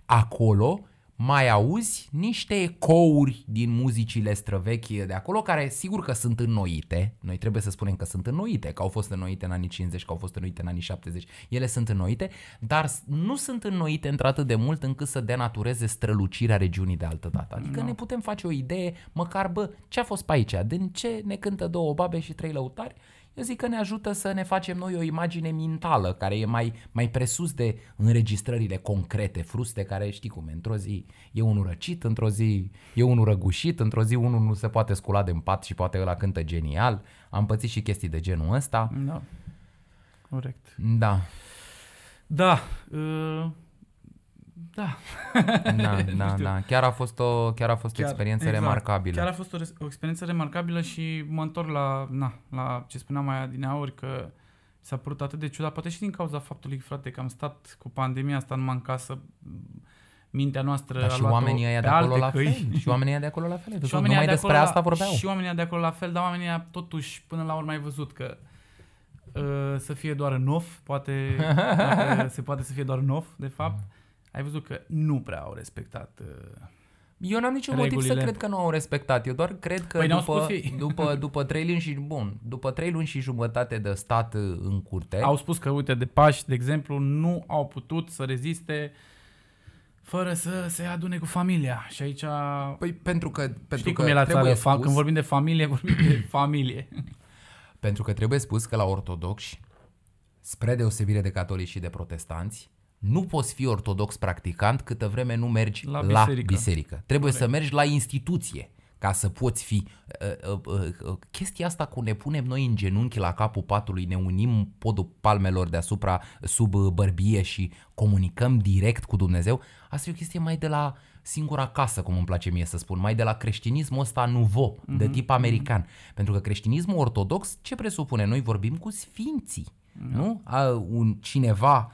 Acolo mai auzi niște ecouri din muzicile străvechi de acolo, care sigur că sunt înnoite, noi trebuie să spunem că sunt înnoite, că au fost înnoite în anii 50, că au fost înnoite în anii 70, ele sunt înnoite, dar nu sunt înnoite într-atât de mult încât să denatureze strălucirea regiunii de altă dată. Adică ne putem face o idee, măcar, bă, ce a fost pe aici, din ce ne cântă două babe și trei lăutari, eu zic că ne ajută să ne facem noi o imagine mentală, care e mai, mai presus de înregistrările concrete, fruste, care știi cum, e, într-o zi e unul răcit, într-o zi e unul răgușit, într-o zi unul nu se poate scula de pat și poate ăla cântă genial. Am pățit și chestii de genul ăsta. Da. Corect. Da, Da. Uh, da. da, Nu da, știu. da. Chiar a fost o, chiar a fost o experiență exact. remarcabilă. Chiar a fost o, res- o experiență remarcabilă și mă întorc la, na, la ce spuneam mai adineauri că s-a părut atât de ciudat, poate și din cauza faptului, frate, că am stat cu pandemia asta numai în casă, mintea noastră Dar a și luat-o oamenii ăia de pe acolo alte la căi. fel. Și oamenii ăia de acolo la fel. Și Și oamenii numai de despre acolo asta la, vorbeau. Și oamenii de acolo la fel, dar oamenii ăia totuși până la urmă ai văzut că uh, să fie doar în off, poate dacă se poate să fie doar în off, de fapt. Ai văzut că nu prea au respectat uh, Eu n-am niciun motiv să Regulile. cred că nu au respectat. Eu doar cred că Păi ne-au după, spus ei. după, după, trei luni și, bun, după trei luni și jumătate de stat uh, în curte, Au spus că, uite, de Pași, de exemplu, nu au putut să reziste fără să se adune cu familia. Și aici, Păi pentru că, pentru știi că cum e la trebuie țară, fa- spus, când vorbim de familie, vorbim de familie. Pentru că trebuie spus că la ortodoxi, spre deosebire de catolici și de protestanți, nu poți fi ortodox practicant câtă vreme nu mergi La la biserică. biserică. biserică. Trebuie să mergi la instituție ca să poți fi. Uh, uh, uh, uh, chestia asta cu ne punem noi în genunchi la capul patului, ne unim podul palmelor deasupra sub uh, bărbie și comunicăm direct cu Dumnezeu, asta e o chestie mai de la singura casă, cum îmi place mie să spun, mai de la creștinismul ăsta nouveau, Mhm, de tip american. Pentru că creștinismul ortodox ce presupune? Noi vorbim cu sfinții. Da. Nu? A, un, cineva, uh,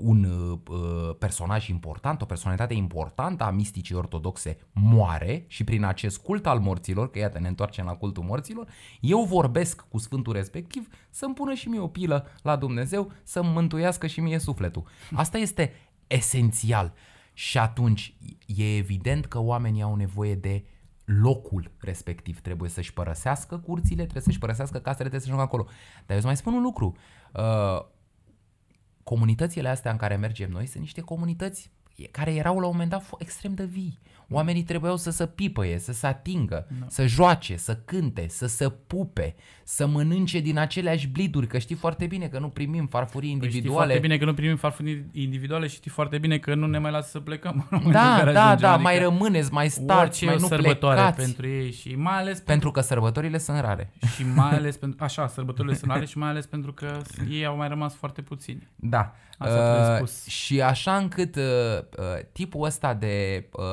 un uh, uh, personaj important, o personalitate importantă a misticii ortodoxe moare și prin acest cult al morților, că iată ne întoarcem la cultul morților, eu vorbesc cu sfântul respectiv să-mi pună și mie o pilă la Dumnezeu, să-mi mântuiască și mie sufletul. Asta este esențial. Și atunci e evident că oamenii au nevoie de locul respectiv. Trebuie să-și părăsească curțile, trebuie să-și părăsească casele, trebuie să-și ajungă acolo. Dar eu îți mai spun un lucru. Uh, comunitățile astea în care mergem noi sunt niște comunități care erau la un moment dat fo- extrem de vii. Oamenii trebuiau să se pipăie, să se atingă, Da. să joace, să cânte, să se pupe, să mănânce din aceleași bliduri, că știi foarte bine că nu primim farfurii Păi știi individuale. foarte bine că nu primim farfurii individuale și știi foarte bine că nu ne mai lasă să plecăm. în momentul în Da, care da, ajungem. da, Adică mai rămâneți, mai stați, orice mai e o nu sărbătoare plecați. pentru ei și mai ales pentru, Pentru că sărbătorile sunt rare. și mai ales pentru așa, sărbătorile sunt ale și mai ales pentru că ei au mai rămas foarte puțini. Da. Asta trebuie Uh, spus. și așa încât uh, uh, tipul ăsta de uh,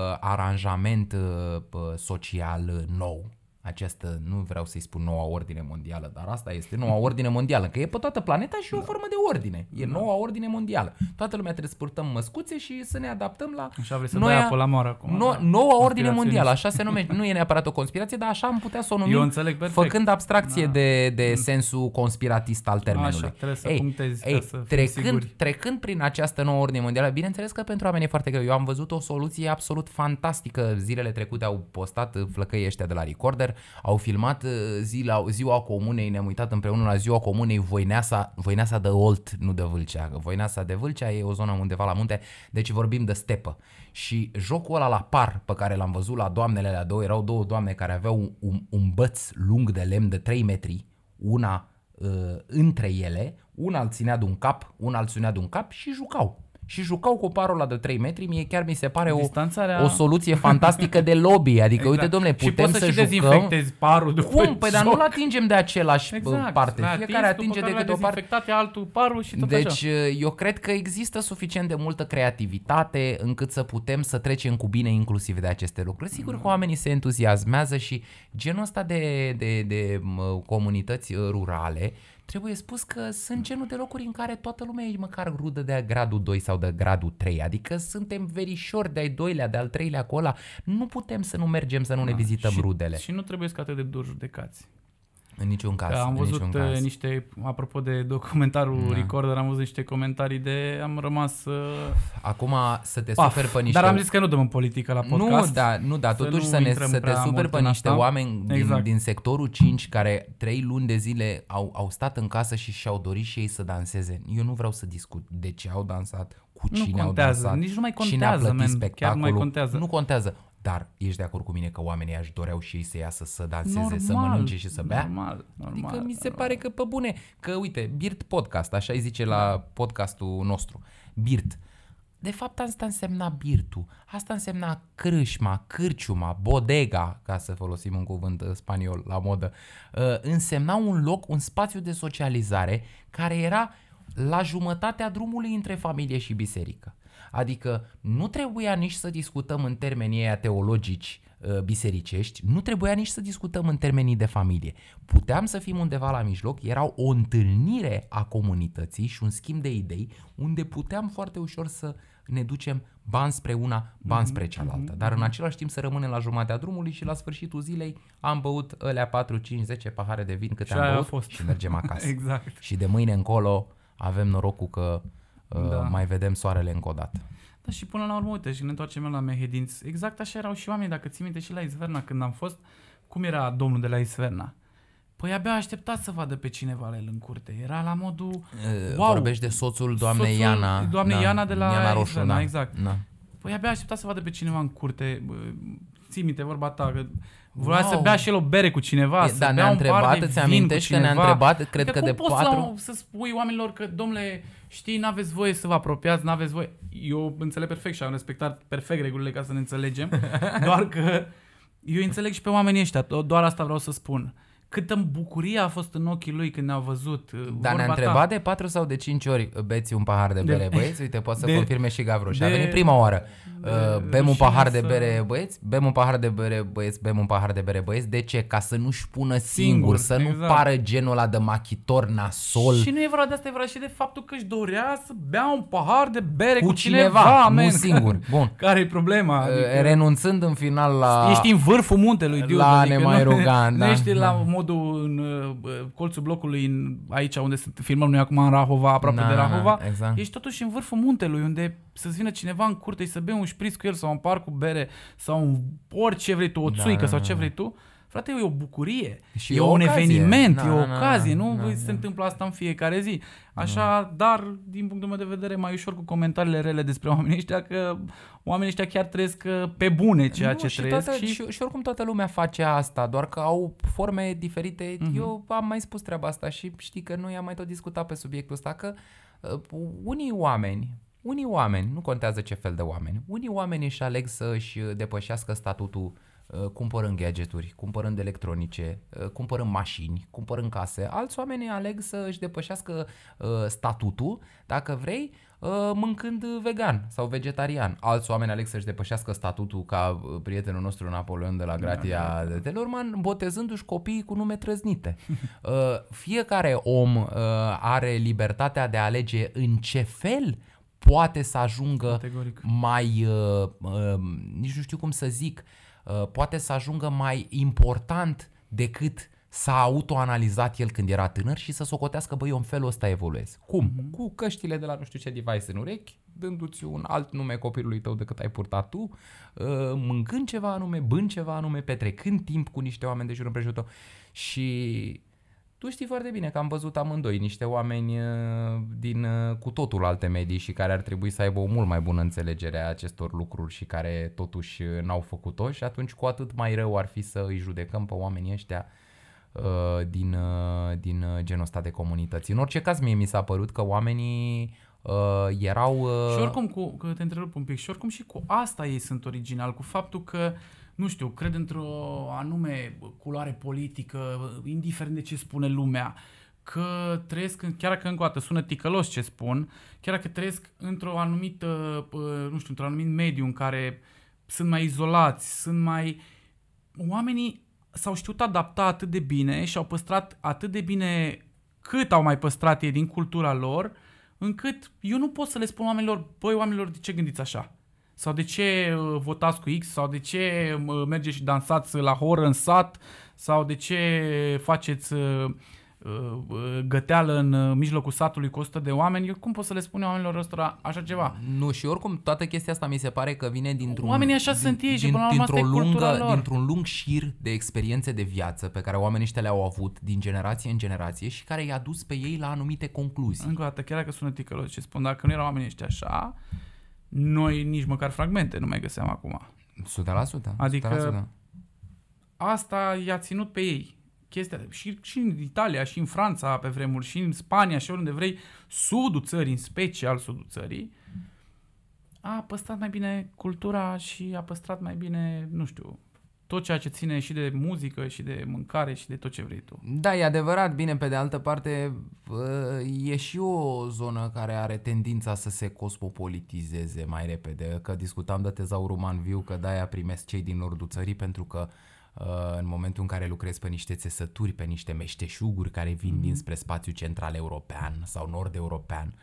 aranjament uh, uh, social uh, nou, această, nu vreau să-i spun noua ordine mondială, dar asta este noua ordine mondială, că e pe toată planeta și e o formă de ordine. E noua ordine mondială. Toată lumea trebuie să purtăm măscuțe și să ne adaptăm la Așa vrei să noua- dai apă la moară acum. No, da. noua ordine Conspiraționist. mondială, așa se numește. Nu e neapărat o conspirație, dar așa am putea să o numim, Eu înțeleg perfect. făcând abstracție de, de sensul conspiratist al termenului. Așa, trebuie să punctezi ca să fim trecând, siguri. trecând prin această nouă ordine mondială, bineînțeles că pentru oameni e foarte greu. Eu am văzut o soluție absolut fantastică. Zilele trecute au postat uh, flăcăii ăștia de la Recorder, au filmat uh, zila, ziua comunei, ne-am uitat împreună la ziua comunei Voineasa, Voineasa de Olt, nu de Vâlcea. Voineasa de Vâlcea e o zonă undeva la munte, deci vorbim de stepă. Și jocul ăla la par pe care l-am văzut la doamnele alea două, erau două doamne care aveau un, un, un băț lung de lemn de 3 metri, una uh, între ele, una îl ținea de un cap, una îl ținea de un cap și jucau. Și jucau cu parul ăla de 3 metri, mie chiar mi se pare o, Distanțarea- o soluție fantastică de lobby. Adică, uite, domnule, și putem poți să, să, și jucăm... dezinfectezi parul după Cum? Păi dar joc. nu-l atingem de același Exact. parte. L-ai Fiecare atins, atinge după de care câte o l-ai parte. dezinfectat, e altul parul și tot Deci așa. eu cred că există suficient de multă creativitate încât să putem să trecem cu bine inclusiv de aceste lucruri. Sigur că oamenii se entuziasmează și genul ăsta de, de, de mă, comunități uh, rurale trebuie spus că sunt genul de locuri în care toată lumea e măcar rudă de gradul 2 sau de gradul 3, adică suntem verișori de ai doilea, de al treilea cu ăla. Nu putem să nu mergem să nu ne vizităm Da, și, rudele. Și nu trebuie să atât de dur judecați. În niciun caz. Că am în văzut niciun caz. uh, niște, apropo de documentarul Da. Recorder, am văzut niște comentarii de, am rămas... Uh, Acum să te paf. superi pe niște... Dar am zis că nu dăm în politică la podcast. Nu, da, nu, da, Să totuși nu să, ne, intrăm să te prea superi mult pe în niște asta. oameni din, Exact. din sectorul 5 care 3 luni de zile au, au stat în casă și și-au dorit și ei să danseze. Eu nu vreau să discut de ce au dansat, cu Nu cine contează, au dansat, nici nu mai cine a contează, plătit man, chiar nu spectacolul. mai contează. Nu contează. Dar ești de acord cu mine că oamenii aș doreau și ei să iasă să danseze, normal, să mănânce și să bea? Normal, normal. Adică mi se pare că, pe bune, că uite, Birt Podcast, așa îi zice la podcastul nostru, Birt. De fapt asta însemna birtul, asta însemna crâșma, cârciuma, bodega, ca să folosim un cuvânt uh, spaniol la modă, uh, însemna un loc, un spațiu de socializare care era la jumătatea drumului între familie și biserică. Adică nu trebuia nici să discutăm în termenii ăia teologici uh, bisericești, nu trebuia nici să discutăm în termenii de familie. Puteam să fim undeva la mijloc, era o întâlnire a comunității și un schimb de idei unde puteam foarte ușor să ne ducem bani spre una, bani spre cealaltă. Dar în același timp să rămânem la jumatea drumului și la sfârșitul zilei am băut alea 4, 5, 10 pahare de vin câte Și am aia a băut fost. și mergem acasă. Exact. Și de mâine încolo avem norocul că uh, Da. mai vedem soarele încă o dată. Da, și până la urmă, uite, și ne întoarcem la Mehedinți. Exact așa erau și oamenii, dacă ții minte și la Isverna când am fost, cum era domnul de la Isverna? Păi abia aștepta să vadă pe cineva la el în curte. Era la modul, Uh, wow, Vorbești de soțul doamnei Soțul Iana. doamnei Iana de la Iana Roșu, Isverna, da. exact. Da. Păi abia aștepta să vadă pe cineva în curte. Bă, Ții minte vorba ta, că vrea Wow. să bea și el o bere cu cineva, E, să dar bea ne-a un par întrebat, de îți vin amintești cu că ne-a cineva. întrebat, cred Adică că cum de poți patru- La, să spui oamenilor că, domnule, știi, n-aveți voie să vă apropiați, n-aveți voie. Eu înțeleg perfect și am respectat perfect regulile ca să ne înțelegem, doar că eu înțeleg și pe oamenii ăștia, do- doar asta vreau să spun. Câtă bucurie a fost în ochii lui când ne-a văzut. Dar vorba ne-a ta. întrebat de 4 sau de 5 ori beți un pahar de bere, De- băieți? Uite, poate să de- confirme și Gavroș. A de- venit prima oară. de Uh, Bem un rușine pahar de să- bere, băieți? Bem un pahar de bere, băieți? Bem un pahar de bere, băieți? De ce? Ca să nu-și pună singur, Singur, să nu exact. pară genul ăla de machitor nasol. Și nu e vorba de asta, e vorba și de faptul că își dorea să bea un pahar de bere cu, Cu cineva, cineva, man. nu singur. Bun. Care e problema? Uh, Adică, Renunțând în final la... ești în vârful muntelui, dude, La adică ne mai nu, ruga, nu da, ești da. la modul în uh, colțul blocului în, aici unde sunt, filmăm noi acum în Rahova, aproape Da, de da, da, Rahova. exact. Ești totuși în vârful muntelui unde să-ți vină cineva în curte și să bea un șpriț cu el sau un par cu bere sau un orice vrei tu, o Da, țuică da, sau da, ce da. vrei tu. Frate, e o bucurie. Și e e o un ocazie. eveniment, Da, e o da, da, ocazie, da, nu da, se da. întâmplă asta în fiecare zi. Așa, dar din punctul meu de vedere mai ușor cu comentariile rele despre oamenii ăștia că oamenii ăștia chiar trăiesc uh, pe bune ceea nu, ce și, trăiesc toată, și, și... Și, oricum toată lumea face asta, doar că au forme diferite. Mhm. Eu am mai spus treaba asta și știi că noi am mai tot discutat pe subiectul ăsta, că uh, unii oameni, unii oameni, nu contează ce fel de oameni, unii oameni își aleg să își depășească statutul uh, cumpărând gadgeturi, cumpărând electronice, uh, cumpărând mașini, cumpărând case. Alți oameni aleg să își depășească uh, statutul, dacă vrei, uh, mâncând vegan sau vegetarian. Alți oameni aleg să-și depășească statutul ca uh, prietenul nostru Napoleon de la Gratia de Telorman, botezându-și copiii cu nume trăznite. Uh, Fiecare om uh, are libertatea de a alege în ce fel poate să ajungă Categoric. mai, uh, uh, nici nu știu cum să zic, uh, poate să ajungă mai important decât s-a autoanalizat el când era tânăr și să socotească, băi, eu în felul ăsta evoluez. Cum? Mhm. Cu căștile de la nu știu ce device în urechi, dându-ți un alt nume copilului tău decât ai purtat tu, uh, mâncând ceva anume, bând ceva anume, petrecând timp cu niște oameni de jur împrejurul tău. Și tu știi foarte bine că am văzut amândoi niște oameni uh, din uh, cu totul alte medii și care ar trebui să aibă o mult mai bună înțelegere a acestor lucruri și care totuși uh, n-au făcut-o și atunci cu atât mai rău ar fi să îi judecăm pe oamenii ăștia uh, din, uh, din uh, genul ăsta de comunități. În orice caz, mie mi s-a părut că oamenii uh, erau... Uh, Și oricum, cu, că te întrerup un pic, și oricum și cu asta ei sunt original, cu faptul că, nu știu, cred într-o anume culoare politică, indiferent de ce spune lumea, că trăiesc, în- chiar dacă încă o dată sună ticălos ce spun, chiar dacă trăiesc într-o anumită, uh, nu știu, într-un anumit mediu în care sunt mai izolați, sunt mai... Oamenii s-au știut adapta atât de bine și au păstrat atât de bine cât au mai păstrat ei din cultura lor, încât eu nu pot să le spun oamenilor, băi oamenilor, de ce gândiți așa? Sau de ce uh, votați cu X? Sau de ce uh, mergeți și dansați la horă în sat? Sau de ce faceți uh, uh, uh, găteală în uh, mijlocul satului cu 100 de oameni? Eu cum pot să le spun eu oamenilor ăstora așa ceva? Nu, și oricum toată chestia asta mi se pare că vine dintr-un... Oamenii așa sunt ei și până la urmă asta dintr-o e cultura lungă, lor. Dintr-un lung șir de experiențe de viață pe care oamenii ăștia le-au avut din generație în generație și care i-a dus pe ei la anumite concluzii. Încă o dată, chiar dacă sună ticălos ce spun, dacă nu erau oamenii ăștia așa, noi nici măcar fragmente nu mai găseam acum. 100%. Adică- 100%. Asta i-a ținut pe ei. Chestia, și, și în Italia, și în Franța pe vremuri, și în Spania, și oriunde vrei, sudul țării, în special sudul țării, a păstrat mai bine cultura și a păstrat mai bine, nu știu, tot ceea ce ține și de muzică, și de mâncare, și de tot ce vrei tu. Da, e adevărat. Bine, pe de altă parte, uh, e și o zonă care are tendința să se cosmopolitizeze mai repede. Că discutam de tezaurul Manviu, că de-aia primesc cei din nordul țării, pentru că uh, în momentul în care lucrezi pe niște țesături, pe niște meșteșuguri care vin dinspre spațiul central european sau nord european,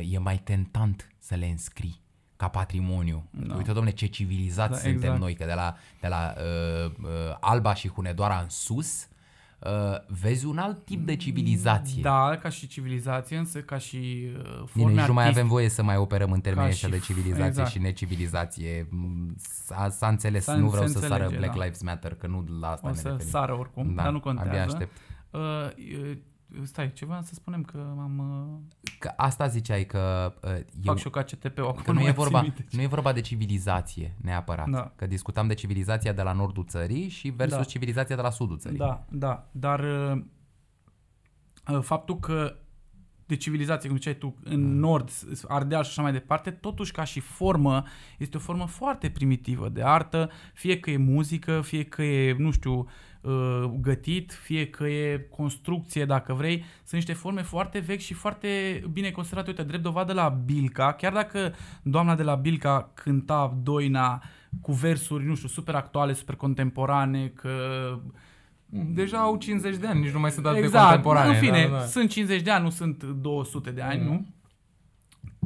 uh, e mai tentant să le înscrii ca patrimoniu. Da. Uite, domnule, ce civilizați Da, da, suntem exact. noi, că de la, de la uh, uh, Alba și Hunedoara în sus, uh, vezi un alt tip de civilizație. Da, ca și civilizație, însă ca și uh, Bine, forme nici nu mai artistice. avem voie să mai operăm în termenii Ca ăștia și de f- civilizație exact. și necivilizație. Mm, S-a, s-a înțeles, S-a- nu se vreau să sară înțelege, Black da. Lives Matter, că nu la asta O ne să referim. sară oricum, Da, dar nu abia contează. aștept. Uh, uh, stai, ce vreau să spunem că am... Uh, Că asta ziceai că uh, fac eu, și eu ca CTP-ul acum, că nu, e mai vorba, țin minte. nu e vorba de civilizație neapărat. Da. Că discutam de civilizația de la nordul țării și versus Da. civilizația de la sudul țării. Da, da, dar uh, uh, faptul că de civilizație, cum ziceai tu, în nord, Ardeal și așa mai departe, totuși ca și formă, este o formă foarte primitivă de artă, fie că e muzică, fie că e, nu știu, uh, gătit, fie că e construcție, dacă vrei, sunt niște forme foarte vechi și foarte bine conservate. Uite, drept dovadă la Bilca, chiar dacă doamna de la Bilca cânta doina cu versuri, nu știu, super actuale, super contemporane, că Deja au 50 de ani, nici nu mai sunt atât de exact, contemporane. în fine, da, da. sunt 50 de ani, nu sunt 200 de ani, Mhm. nu?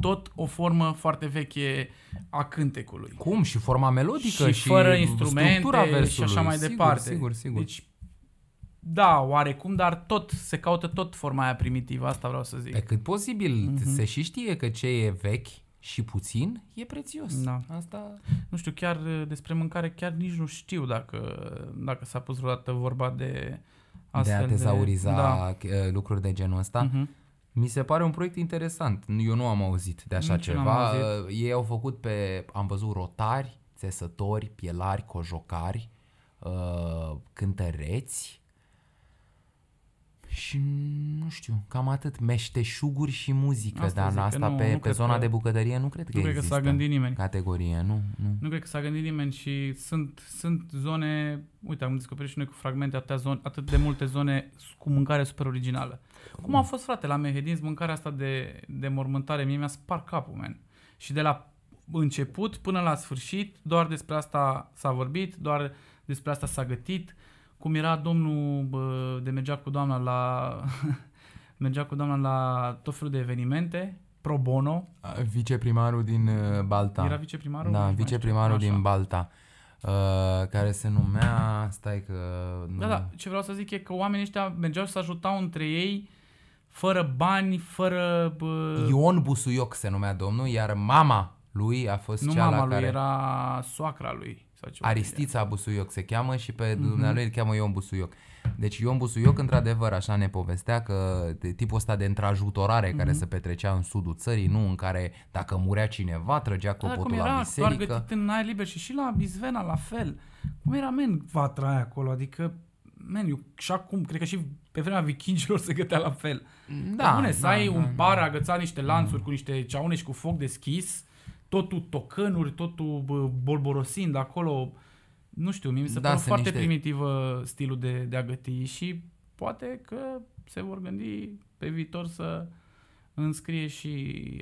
Tot o formă foarte veche a cântecului. Cum? Și forma melodică și, și, fără structura instrumente și versului. așa mai Sigur, departe. Sigur, sigur. Deci, da, oarecum, dar tot se caută tot forma aia primitivă, asta vreau să zic. Pe cât posibil, Mhm. se și știe că ce e vechi și puțin e prețios. Da. Asta Nu știu, chiar uh, despre mâncare, chiar nici nu știu dacă, dacă s-a pus vreodată vorba de astfel de a tezauriza Da. da. lucruri de genul ăsta. Mhm. Mi se pare un proiect interesant. Eu nu am auzit de așa Nici eu n-am ceva. auzit. Ei au făcut pe, am văzut rotari, țesători, pielari, cojocari, uh, cântăreți și nu știu, cam atât, meșteșuguri și muzică, Asta dar zic, că asta nu- pe, nu pe cred zona că- de bucătărie nu cred că Nu cred că există. s-a gândit nimeni. Categorie, nu, nu. Nu cred că s-a gândit nimeni și sunt, sunt zone, uite, am descoperit și noi cu fragmente atâtea zone, atât de multe zone cu mâncare super originală. Cum a fost, frate, la Mehedinți, mâncarea asta de, de mormântare, mie mi-a spart capul, man. Și de la început până la sfârșit, doar despre asta s-a vorbit, doar despre asta s-a gătit. Cum era domnul bă, de mergea cu doamna la... mergea cu doamna la tot felul de evenimente, pro bono. Viceprimarul din uh, Balta. Era viceprimarul? Da, Nu mai viceprimarul știu. din Așa. Balta. Uh, care se numea, stai că... Nu, Da, da, ce vreau să zic e că oamenii ăștia mergeau și să ajutau între ei fără bani, fără... Bă, Ion Busuioc se numea domnul, iar mama lui a fost nu cea mama la lui, care... era soacra lui. Sau ceva de Aristița Busuioc se cheamă și pe Mhm. mm-hmm. dumnealui îl cheamă Ion Busuioc. Deci Ion Busuioc, într-adevăr, așa ne povestea că de tipul ăsta de întrajutorare mm-hmm. care Mhm. se petrecea în sudul țării, nu în care dacă murea cineva, trăgea genul. Da, clopotul cum la era doar biserică. gătit în aer liber și și la Bizvena la fel. Cum era, men, vatra aia acolo? Adică man, eu, și acum, cred că și pe vremea vikingilor se gătea la fel. Da, Bune, să da, ai da, un da. par agățat niște lanțuri cu niște ceaune și cu foc deschis, totul tocănuri, totul bă, bolborosind acolo. Nu știu, mie mi se Da, pare sunt foarte niște- primitiv uh, stilul de, de a găti și poate că se vor gândi pe viitor să înscrie și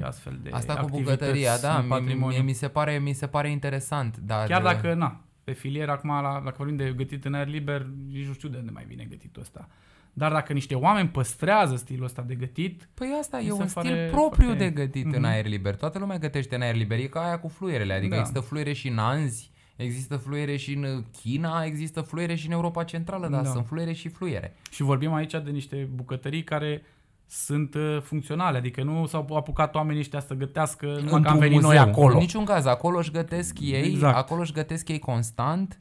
astfel de Asta cu activități bucătăria, da, în mie, patrimoniu. mie, mi, se pare, mi se pare interesant. Dar, Chiar dacă, na, pe filier acum, la, dacă vorbim de gătit în aer liber, nici nu știu de unde mai vine gătitul ăsta. Dar dacă niște oameni păstrează stilul ăsta de gătit, Păi asta Mi e se un stil pare propriu foarte- de gătit în Mhm. aer liber. Toată lumea gătește în aer liber. E ca aia cu fluierele. Adică Da. există fluiere și în Anzi, există fluiere și în China, există fluiere și în Europa Centrală, dar Da. sunt fluiere și fluiere. Și vorbim aici de niște bucătării care sunt uh, funcționale, adică nu s-au apucat oamenii ăștia să gătească numai că am Într-un venit muzeu. noi acolo. În niciun caz, acolo își gătesc ei, Exact. acolo își gătesc ei constant.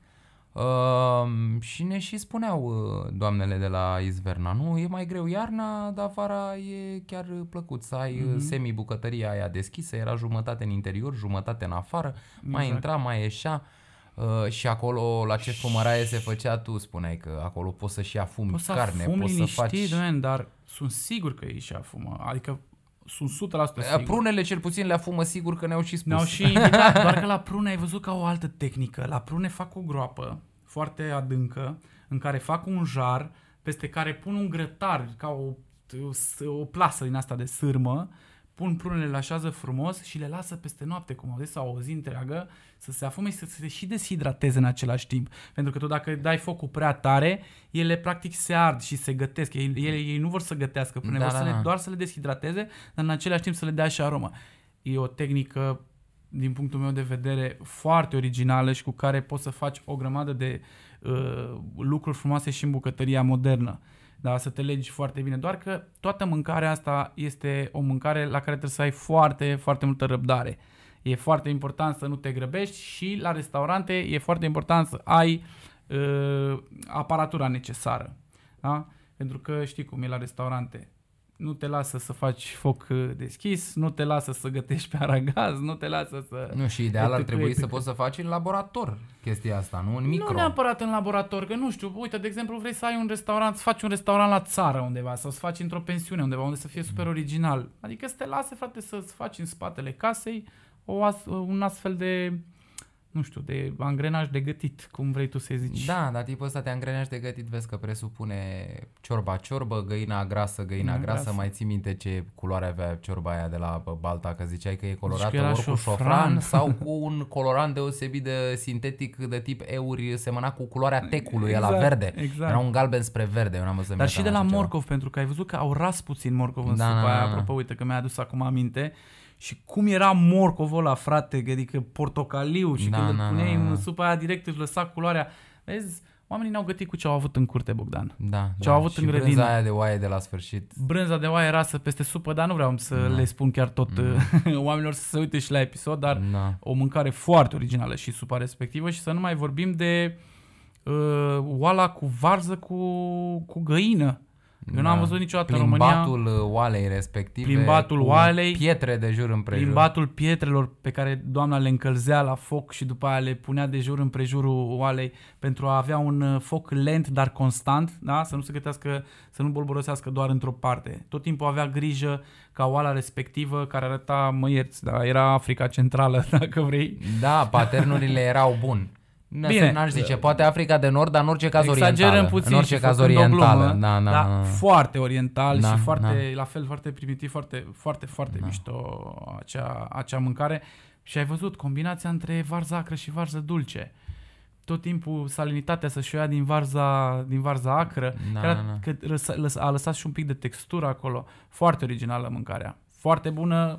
Uh, și ne și spuneau uh, doamnele de la Izverna, nu, e mai greu iarna, dar vara e chiar plăcut să ai Mhm. mm-hmm. semi-bucătăria aia deschisă, era jumătate în interior, jumătate în afară, mai Exact. intra, mai ieșea. Uh, și acolo la ce fumăraie se făcea, tu spuneai că acolo poți să-și afumi Poți să carne, fum poți să liniștit, faci... man, dar sunt sigur că ei și afumă. Adică sunt 100% Uh, sigur. Prunele cel puțin le afumă sigur că ne-au și spus. Ne-au și invitat, doar că la prune ai văzut ca o altă tehnică. La prune fac o groapă foarte adâncă în care fac un jar peste care pun un grătar ca o, o plasă din asta de sârmă, pun prunele, le așează frumos și le lasă peste noapte, cum au zis, sau o zi întreagă, să se afume și să se și deshidrateze în același timp. Pentru că tu dacă dai focul prea tare, ele practic se ard și se gătesc. Ei, ele, ei nu vor să gătească prune, Da, vor da, să le, da. doar să le deshidrateze, dar în același timp să le dea și aromă. E o tehnică din punctul meu de vedere, foarte originală și cu care poți să faci o grămadă de uh, lucruri frumoase și în bucătăria modernă. Da, să te legi foarte bine. Doar că toată mâncarea asta este o mâncare la care trebuie să ai foarte, foarte multă răbdare. E foarte important să nu te grăbești și la restaurante e foarte important să ai uh, aparatura necesară. Da? Pentru că știi cum e la restaurante. Nu te lasă să faci foc uh, deschis, nu te lasă să gătești pe aragaz, nu te lasă să... Nu, și ideal ar Epic, trebui epic. să poți să faci în laborator chestia asta, nu în micro. Nu neapărat în laborator, că nu știu, uite, de exemplu, vrei să ai un restaurant, să faci un restaurant la țară undeva sau să faci într-o pensiune undeva unde să fie super original. Adică să te lase, frate, să-ți faci în spatele casei o as- un astfel de, nu știu, de angrenaj de gătit, cum vrei tu să zici. Da, dar tipul ăsta te angrenești de gătit, vezi că presupune ciorba ciorbă, găina grasă, găina Găina grasă. grasă. Mai ții minte ce culoare avea ciorba aia de la Balta, că ziceai că e colorată că era ori cu șofran. șofran sau cu un colorant deosebit de sintetic de tip euri, semăna cu culoarea tecului, ăla Exact, verde. exact. Era un galben spre verde, eu n-am văzut Dar și de la nimiodată așa ceva. morcov, pentru că ai văzut că au ras puțin morcov în Da, supa da, aia, da, da. apropo, uite că mi-a adus acum aminte. Și cum era morcovul ăla, frate, adică portocaliu și Da, când da, îl puneai da, da. în supa aia direct își lăsa culoarea. Vezi, oamenii n-au gătit cu ce au avut în curte, Bogdan. Da, Ce au avut și în grădină. brânza aia de oaie de la sfârșit. Brânza de oaie rasă peste supă, dar nu vreau să Da. le spun chiar tot oamenilor să se uite și la episod, dar Da. o mâncare foarte originală și supa respectivă și să nu mai vorbim de uh, oala cu varză cu, cu găină. Eu n-am Da. văzut niciodată în România Plimbatul uh, oalei respective. Plimbatul cu oalei. Pietre de jur împrejur. plimbatul pietrelor pe care doamna le încălzea la foc și după aia le punea de jur împrejurul oalei pentru a avea un uh, foc lent, dar constant, da? să nu se gătească, să nu bolborosească doar într-o parte. Tot timpul avea grijă ca oala respectivă, care arăta, mă ierți, da, era Africa Centrală, dacă vrei. Da, paternurile erau buni. Bine. Bine, n-aș zice, poate Africa de Nord, dar în orice caz Exagerăm orientală. puțin în orice și caz făcând o orientală. glumă, da, da, dar da. foarte oriental Da, și foarte, da. la fel, foarte primitiv, foarte, foarte, foarte Da. mișto acea, acea mâncare. Și ai văzut combinația între varză acră și varză dulce. Tot timpul salinitatea să-și o ia din varza, din varza acră. Da, Chiar da, da. Că răsa- lăs- a lăsat și un pic de textură acolo. Foarte originală mâncarea. Foarte bună.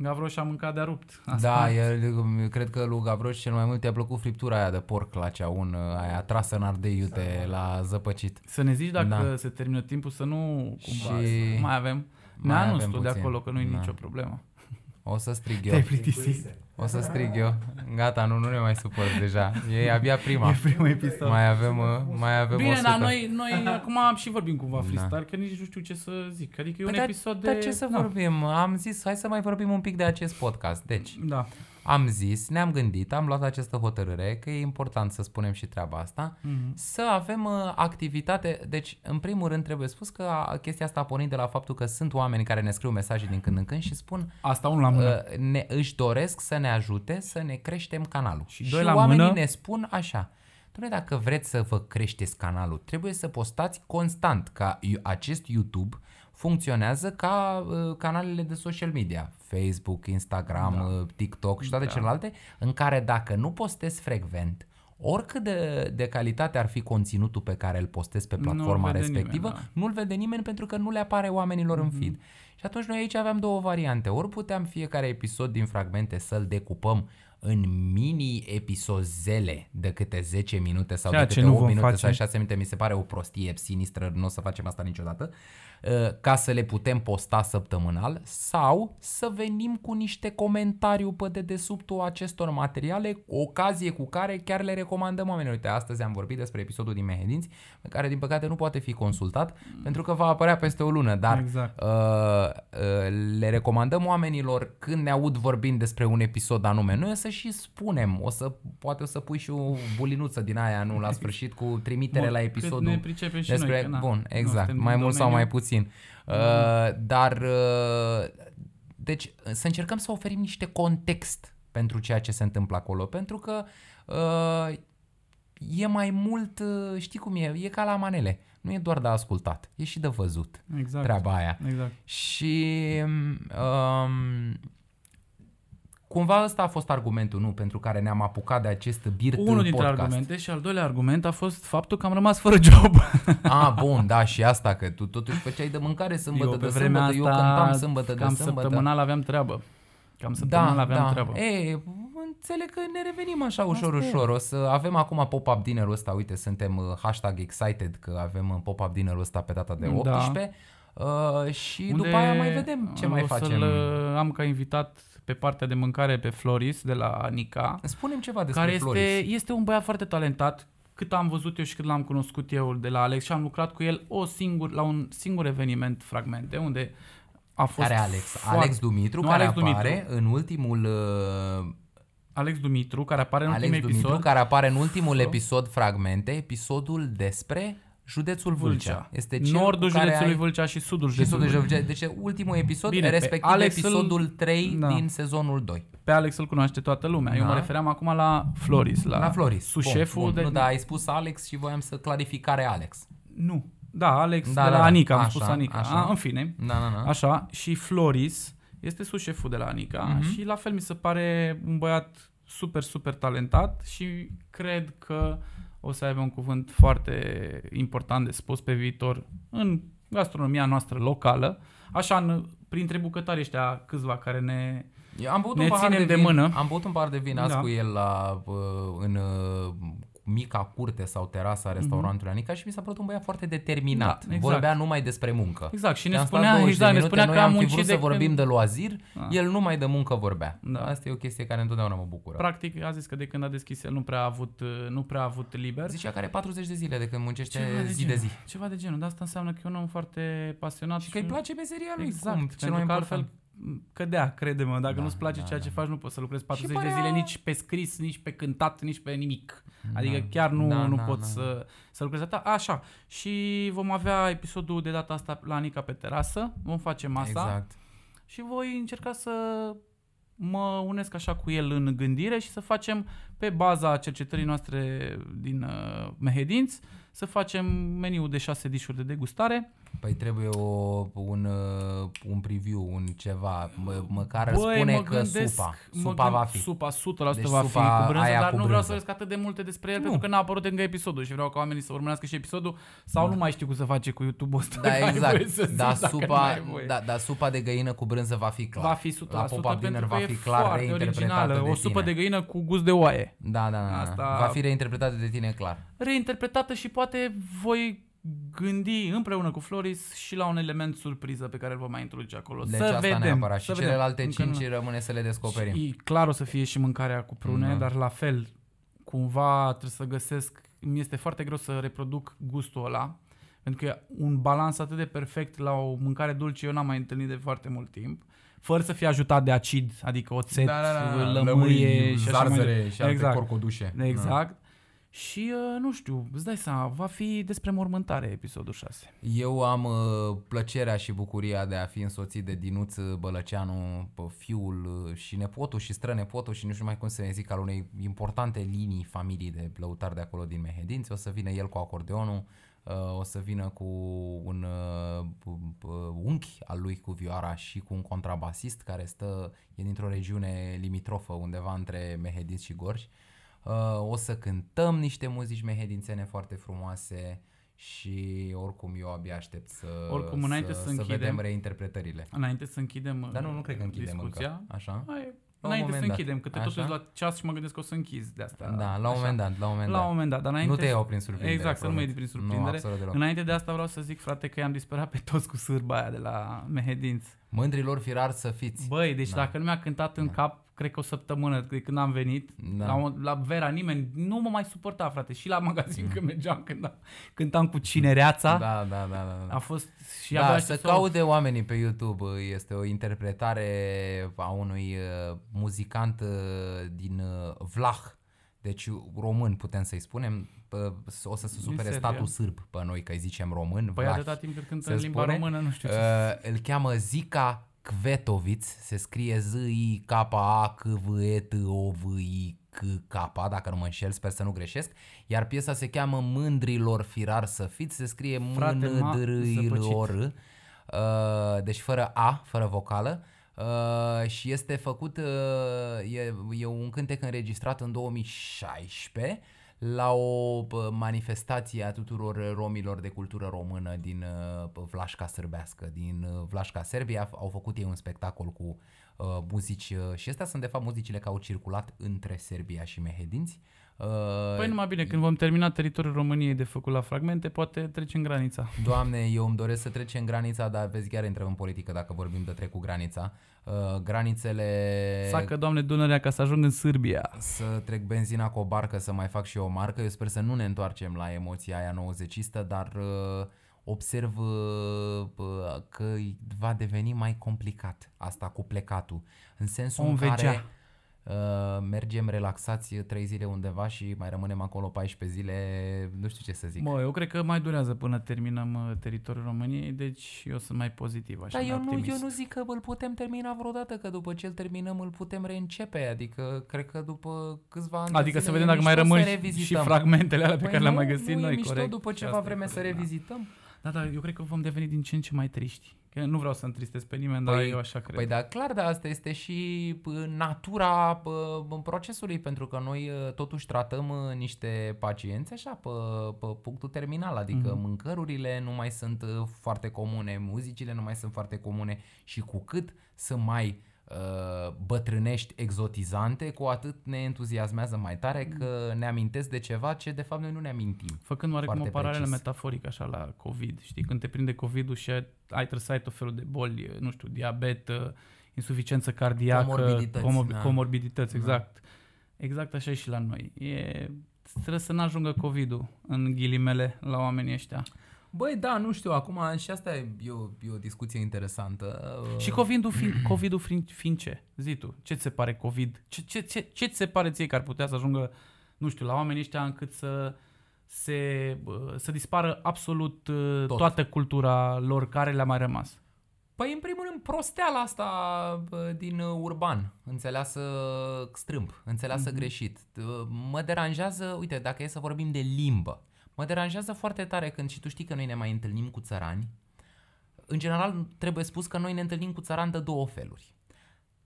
Gavroș a mâncat de-a rupt. A Da, spart. el, cred că lui Gavroș cel mai mult i-a plăcut friptura aia de porc la ceaun, aia trasă în ardei iute la zăpăcit. Să ne zici dacă Da. se termină timpul să nu cumva Și- să mai avem. Ne Mai anunț avem tu de puțin. acolo că nu e Da. nicio problemă. O să strig eu. Te-ai plictisit. O să strig eu. Gata, nu, nu ne mai supăr deja. E abia prima. E primul episod. Mai avem, uh, mai avem Bine, 100. dar noi, noi acum și vorbim cumva Da. freestyle, că nici nu știu ce să zic. Adică e un Păi dar- episod de... Dar ce să da. vorbim? Am zis, hai să mai vorbim un pic de acest podcast. Deci, Da. Am zis, ne-am gândit, am luat această hotărâre, că e important să spunem și treaba asta, Mhm. să avem uh, activitate, deci în primul rând trebuie spus că a, chestia asta a pornit de la faptul că sunt oameni care ne scriu mesaje din când în când și spun Asta unul la mână. uh, ne, își doresc să ne ajute să ne creștem canalul. Și Și, doi la oamenii mână- ne spun așa, Doamne, dacă vreți să vă creșteți canalul, trebuie să postați constant, ca i- acest YouTube funcționează ca uh, canalele de social media, Facebook, Instagram, da. TikTok și toate da. celelalte, în care dacă nu postezi frecvent, oricât de, de calitate ar fi conținutul pe care îl postezi pe Nu-l platforma vede respectivă, nimeni, da. nu-l vede nimeni pentru că nu le apare oamenilor în feed. Și atunci noi aici aveam două variante. Ori puteam fiecare episod din fragmente să-l decupăm în mini episozele de câte 10 minute sau Ceea de ce câte nu 8 vom minute face. sau 6 minute, mi se pare o prostie sinistră, nu o să facem asta niciodată, uh, ca să le putem posta săptămânal sau să venim cu niște comentariu pe dedesubtul acestor materiale, ocazie cu care chiar le recomandăm oamenilor. Uite, astăzi am vorbit despre episodul din Mehedinți, pe care din păcate nu poate fi consultat pentru că va apărea peste o lună, dar Exact. uh, uh, le recomandăm oamenilor când ne aud vorbind despre un episod anume. Noi o să și spunem, o să, poate o să pui și o bulinuță din aia, nu, la sfârșit, cu trimitere Bun, la cât episodul. ne pricepem și despre, noi, că na, Bun, nu exact, suntem mai din mult sau domeniu. mai puțin. Uh, dar, uh, deci, să încercăm să oferim niște context pentru ceea ce se întâmplă acolo, pentru că uh, e mai mult, uh, știi cum e, e ca la manele. Nu e doar de ascultat, e și de văzut Exact. treaba aia. Exact. Și um, cumva ăsta a fost argumentul, nu, pentru care ne-am apucat de acest birt Unul dintre podcast. argumente și al doilea argument a fost faptul că am rămas fără job. Ah, bun, da, și asta, că tu totuși făceai de mâncare sâmbătă eu pe de vremea sâmbătă, asta eu cântam sâmbătă de cam sâmbătă. săptămânal aveam treabă. Cam săptămânal Da, aveam da. treabă. E, înțeleg că ne revenim așa ușor, Asta e. ușor. O să avem acum pop-up dinnerul ăsta, uite, suntem uh, hashtag excited că avem uh, pop-up dinnerul ăsta pe data de Da. 18 uh, și după aia mai vedem ce mai o facem. Să-l uh, am ca invitat pe partea de mâncare pe Floris de la Nica, Spunem ceva despre care Floris. este, este un băiat foarte talentat. Cât am văzut eu și cât l-am cunoscut eu de la Alex și am lucrat cu el o singur, la un singur eveniment fragmente unde a fost Care Alex? foarte- Alex Dumitru, Nu, care Alex apare Dumitru. în ultimul uh, Alex Dumitru, care apare în Alex ultimul Dumitru, episod. care apare în ultimul episod fragmente, episodul despre județul Vâlcea. Vâlcea. Este cel Nordul cu care județului ai... Vâlcea și sudul și județului sudul Vâlcea. județului Deci ultimul episod, Bine, pe respectiv Alex îl- episodul 3 Da. din sezonul 2. Pe Alex îl cunoaște toată lumea. Eu Da. mă refeream acum la Floris, la, La Floris. Sușeful bun, bun. de... Nu, dar ai spus Alex și voiam să clarific care Alex. Nu. Da, Alex Da, de da, la da. Anica, am Așa, spus Anica. așa. A, în fine. Da, da, da. Așa, și Floris este susșeful de la Anica Mhm. și la fel mi se pare un băiat super, super talentat și cred că o să aibă un cuvânt foarte important de spus pe viitor în gastronomia noastră locală, așa în, printre bucătarii ăștia câțiva care ne... Eu am băut Ne un pahar ținem de, de vin, mână. Am băut un pahar de vin azi Da. cu el la, uh, în uh, mica curte sau terasa restaurantului Anica și mi s-a părut un băiat foarte determinat. Mhm. Da, exact. Vorbea numai despre muncă. Exact, și ne Te-am stat spunea, 20 de exact, ne minute, spunea noi că am am fi muncit vrut să de vorbim când- de loazir, Da. el numai de muncă vorbea. Da. Asta e o chestie care întotdeauna mă bucură. Practic a zis că de când a deschis el nu prea a avut, nu prea a avut liber. Zicea că are 40 de zile de când muncește Ceva de zi genul. de zi. Ceva de genul. De asta înseamnă că e un om foarte pasionat. Și că îi place meseria lui. Exact, cum, pentru cel mai că important. altfel cădea, crede-mă. Dacă Da, nu-ți place da, ceea da. ce faci, nu poți să lucrezi 40 părea- de zile nici pe scris, nici pe cântat, nici pe nimic. Adică Da. chiar nu, Da, nu da, poți da. să, să lucrezi atât. Așa. Și vom avea episodul de data asta la Anica pe terasă. Vom face masa. Exact. Și voi încerca să mă unesc așa cu el în gândire și să facem pe baza cercetării noastre din uh, Mehedinți, să facem meniul de șase dișuri de degustare. Păi trebuie o, un, uh, un preview, un ceva, mă, măcar Băi, spune mă că gândesc, supa, mă supa gând- va fi. Supa 100% Deci va supa fi cu brânză, aia dar cu nu vreau brânză. să vorbesc atât de multe despre el, Nu. pentru că n-a apărut încă episodul și vreau ca oamenii să urmărească și episodul sau nu mai știu cum să face cu YouTube-ul ăsta. Da, că ai voie exact. să zici Da, dacă n-ai supa, voie. da, da, supa de găină cu brânză va fi clar. Va fi 100% La pop-up dinner pentru va că e fi clar foarte reinterpretată originală. de O supă tine. de găină cu gust de oaie. Da, da, da. Asta- Va fi reinterpretată de tine clar. reinterpretată și poate voi gândi împreună cu Floris și la un element surpriză pe care îl vom mai introduce acolo. Deci să asta vedem. neapărat. Și să vedem. celelalte Încă cinci nu. rămâne să le descoperim. Și clar o să fie și mâncarea cu prune, Da. dar la fel, cumva trebuie să găsesc, mi este foarte greu să reproduc gustul ăla, Pentru că e un balans atât de perfect la o mâncare dulce eu n-am mai întâlnit de foarte mult timp, fără să fie ajutat de acid, adică oțet, Da, da, da, lămâie lămâi, și așa mai zarzăre departe. și alte exact. corcodușe. Exact. Și uh, nu știu, îți dai seama, va fi despre mormântare episodul 6. Eu am uh, plăcerea și bucuria de a fi însoțit de Dinuț Bălăceanu, pe fiul uh, și nepotul și strănepotul și nu știu mai cum să ne zic, al unei importante linii familii de lăutari de acolo din Mehedinți. O să vină el cu acordeonul, uh, o să vină cu un uh, p- p- unchi al lui cu vioara și cu un contrabasist care stă, e dintr-o regiune limitrofă undeva între Mehedinți și Gorj. Uh, o să cântăm niște muzici mehedințene foarte frumoase și oricum eu abia aștept să, Oricum, înainte să să închidem- vedem reinterpretările. Înainte să închidem Dar nu, nu cred că închidem discuția, încă. Așa? Hai, La un înainte să moment dat. închidem, că te Așa? totuși la ceas și mă gândesc că o să închizi de asta. Da, la un moment dat, la un moment La un dat. moment dat, dar înainte... Nu te iau prin surprindere, Exact, să nu mă iei promit. prin Nu, surprindere. absolut deloc. înainte de asta vreau să zic, frate, că i-am disperat pe toți cu sârba aia de la Mehedinți. Mândrilor firar să fiți. Băi, deci da. dacă nu mi-a cântat în cap, cred că o săptămână de când am venit, Da. la, o- la Vera nimeni nu mă mai suporta, frate. Și la magazin mm. când mergeam, cântam, cântam cu cinereața. Da, da, da, da. da. A fost și Da, abia să aștept caude oamenii pe YouTube. Este o interpretare a unui uh, muzicant uh, din uh, Vlah. Deci român putem să-i spunem. Pă, O să se supere Serbia. statul sârb pe noi că îi zicem român. Păi Vlahi. atâta timp cât cântă se în limba spune. română, nu știu ce. Uh, îl cheamă Zica Kvetoviț, se scrie z i k a k v e t o v i k k dacă nu mă înșel, sper să nu greșesc, iar piesa se cheamă Mândrilor firar să fiți, se scrie m Frate, m-a n d r i l o r uh, deci fără A, fără vocală. Uh, și este făcut, uh, e, e un cântec înregistrat în 2016 la o bă, manifestație a tuturor romilor de cultură română din uh, bă, Vlașca sârbească, din uh, Vlașca Serbia. Au făcut ei un spectacol cu uh, muzici uh, și astea sunt de fapt muzicile care au circulat între Serbia și Mehedinți. Uh, Păi numai bine, când vom termina teritoriul României de făcut la fragmente, poate trecem granița. Doamne, eu îmi doresc să trecem granița, dar vezi, chiar intrăm în politică dacă vorbim de trecut granița. Uh, granițele... Sacă, Doamne, Dunărea ca să ajung în Sârbia. să trec benzina cu o barcă să mai fac și eu o marcă. Eu sper să nu ne întoarcem la emoția aia nouăzecistă, dar uh, observ uh, uh, că va deveni mai complicat asta cu plecatul. În sensul Vom în care vegea. Uh, mergem relaxați 3 zile undeva și mai rămânem acolo 14 zile, nu știu ce să zic. Mă, eu cred că mai durează până terminăm uh, teritoriul României, deci eu sunt mai pozitiv, așa, Dar mai eu nu, optimist. eu nu zic că îl putem termina vreodată, că după ce îl terminăm îl putem reîncepe, adică cred că după câțiva ani de Adică să zile vedem e dacă mai mișto rămân să și revizităm. fragmentele alea pe Păi care le-am nu, mai găsit nu noi, e mișto corect. după Și ceva asta e vreme să corect, da. revizităm? Da, da, eu cred că vom deveni din ce în ce mai triști. Că nu vreau să întristez pe nimeni, dar eu așa cred. Păi da, clar, dar asta este și pă, natura pă, procesului, pentru că noi ă, totuși tratăm ă, niște pacienți așa pe, pe punctul terminal, adică Mhm. mm-hmm. mâncărurile nu mai sunt ă, foarte comune, muzicile nu mai sunt foarte comune și cu cât sunt mai uh, bătrânești exotizante, cu atât ne entuziasmează mai tare că ne amintesc de ceva ce de fapt noi nu ne amintim. Făcând oarecum o Foarte paralelă precis. metaforică așa la COVID, știi, când te prinde COVID-ul și ai trebuie să ai tot felul de boli, nu știu, diabet, uh, insuficiență cardiacă, Comorbidități, comor- da. comorbidități, exact. Exact așa e și la noi. E, trebuie să n-ajungă COVID-ul în ghilimele la oamenii ăștia. Băi, da, nu știu, acum și asta e, e, o, e o discuție interesantă. Uh, Și COVID-ul fiind, COVID-ul fiind, fiind ce? Zi tu, ce ți se pare COVID? Ce, ce, ce, ce ți se pare ție că ar putea să ajungă, nu știu, la oamenii ăștia încât să se, bă, să dispară absolut Tot. Tot. toată cultura lor care le-a mai rămas? Păi, în primul rând, prosteala asta bă, din uh, urban, înțeleasă strâmb, înțeleasă mm-hmm. greșit. Uh, Mă deranjează, uite, dacă e să vorbim de limbă, mă deranjează foarte tare când și tu știi că noi ne mai întâlnim cu țărani. În general, trebuie spus că noi ne întâlnim cu țărani de două feluri.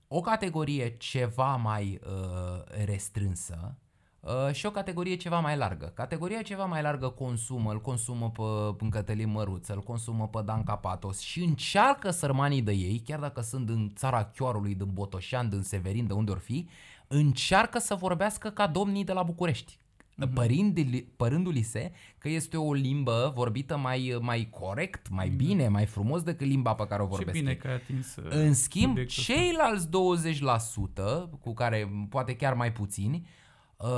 O categorie ceva mai uh, restrânsă uh, și o categorie ceva mai largă. Categoria ceva mai largă consumă, îl consumă pe, pe Cătălin Măruță, îl consumă pe Dan Capatos și încearcă sărmanii de ei, chiar dacă sunt în țara Chioarului, din Botoșan, din Severin, de unde or fi, încearcă să vorbească ca domnii de la București. Mhm. Părindu-li, părându-li se că este o limbă vorbită mai, mai corect, mai bine, mai frumos decât limba pe care o Ce vorbesc bine ei. că ai atins uh, În schimb, subiectul ăsta. ceilalți 20%, cu care poate chiar mai puțini, Uh,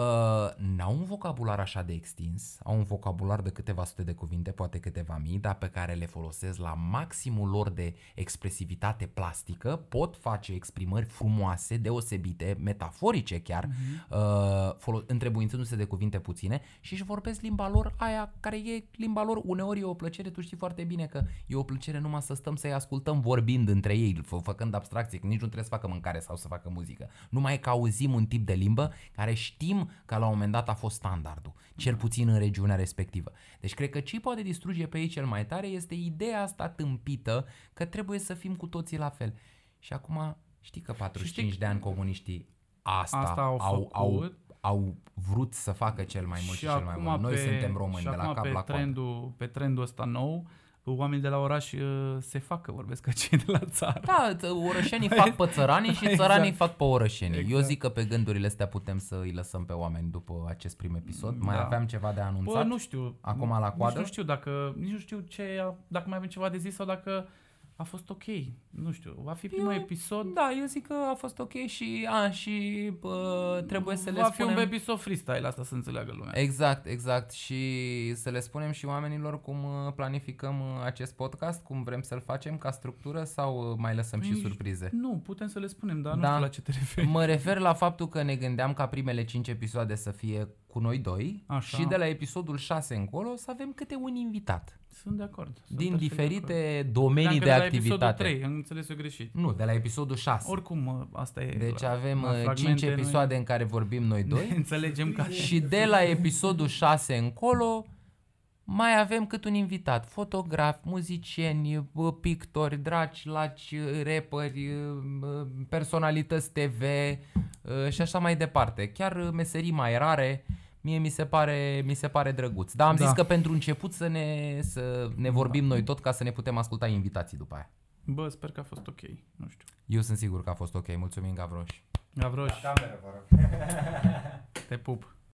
n-au un vocabular așa de extins, au un vocabular de câteva sute de cuvinte, poate câteva mii, dar pe care le folosesc la maximul lor de expresivitate plastică, pot face exprimări frumoase, deosebite, metaforice chiar, uh-huh. uh, folo- întrebuințându-se de cuvinte puține și își vorbesc limba lor aia care e limba lor, uneori e o plăcere, tu știi foarte bine că e o plăcere numai să stăm să-i ascultăm vorbind între ei, fă- făcând abstracție, că nici nu trebuie să facă mâncare sau să facă muzică. Numai că auzim un tip de limbă care știm că la un moment dat a fost standardul, cel puțin în regiunea respectivă. Deci cred că ce poate distruge pe ei cel mai tare este ideea asta tâmpită că trebuie să fim cu toții la fel. Și acum știi că 45 știi- de ani comuniștii asta, Asta au au, au, făcut. au vrut să facă cel mai mult și, cel mai acum mult. Noi pe- suntem români și de la acum cap pe la coadă. trendul, pe trendul ăsta nou, oamenii de la oraș uh, se fac că vorbesc ca cei de la țară. Da, ță- orășenii fac pe țăranii și Exact. țăranii fac pe orășenii. Eu Exact. zic că pe gândurile astea putem să îi lăsăm pe oameni după acest prim episod. Mai Da. aveam ceva de anunțat? Bă, nu știu. Acum la Nici coadă? nu știu dacă, nici nu știu ce, a- dacă mai avem ceva de zis sau dacă a fost ok. Nu știu, va fi primul Eu- episod. Da, eu zic că a fost ok și, a, și bă, trebuie să le va spunem... fi un episod freestyle, asta să înțeleagă lumea. Exact, exact. Și să le spunem și oamenilor cum uh, planificăm uh, acest podcast, cum vrem să-l facem ca structură sau uh, mai lăsăm și Nici- surprize? Nu, putem să le spunem, dar nu Da. știu la ce te referi. Mă refer la faptul că ne gândeam ca primele 5 episoade să fie cu noi doi Așa. și de la episodul 6 încolo să avem câte un invitat Sunt de acord. Sunt din perfect de acord. diferite domenii Credeam de că de la episodul activitate. 3, am înțeles eu greșit. Nu, de la episodul 6. Oricum, mă, asta e. Deci la- avem la uh, 5 fragmente, noi episoade în care vorbim noi ne doi Înțelegem ca și de la episodul 6 încolo mai avem cât un invitat, fotografi, muzicieni, bă, pictori, draci, laci, rapperi, bă, personalități TV uh, și așa mai departe. Chiar uh, meserii mai rare, mie mi se pare, mi se pare drăguț. Dar am Da. zis că pentru început să ne, să ne vorbim noi tot ca să ne putem asculta invitații după aia. Bă, sper că a fost ok. Nu știu. Eu sunt sigur că a fost ok. Mulțumim, Gavroș. Gavroș, Cameră, vă rog. te pup.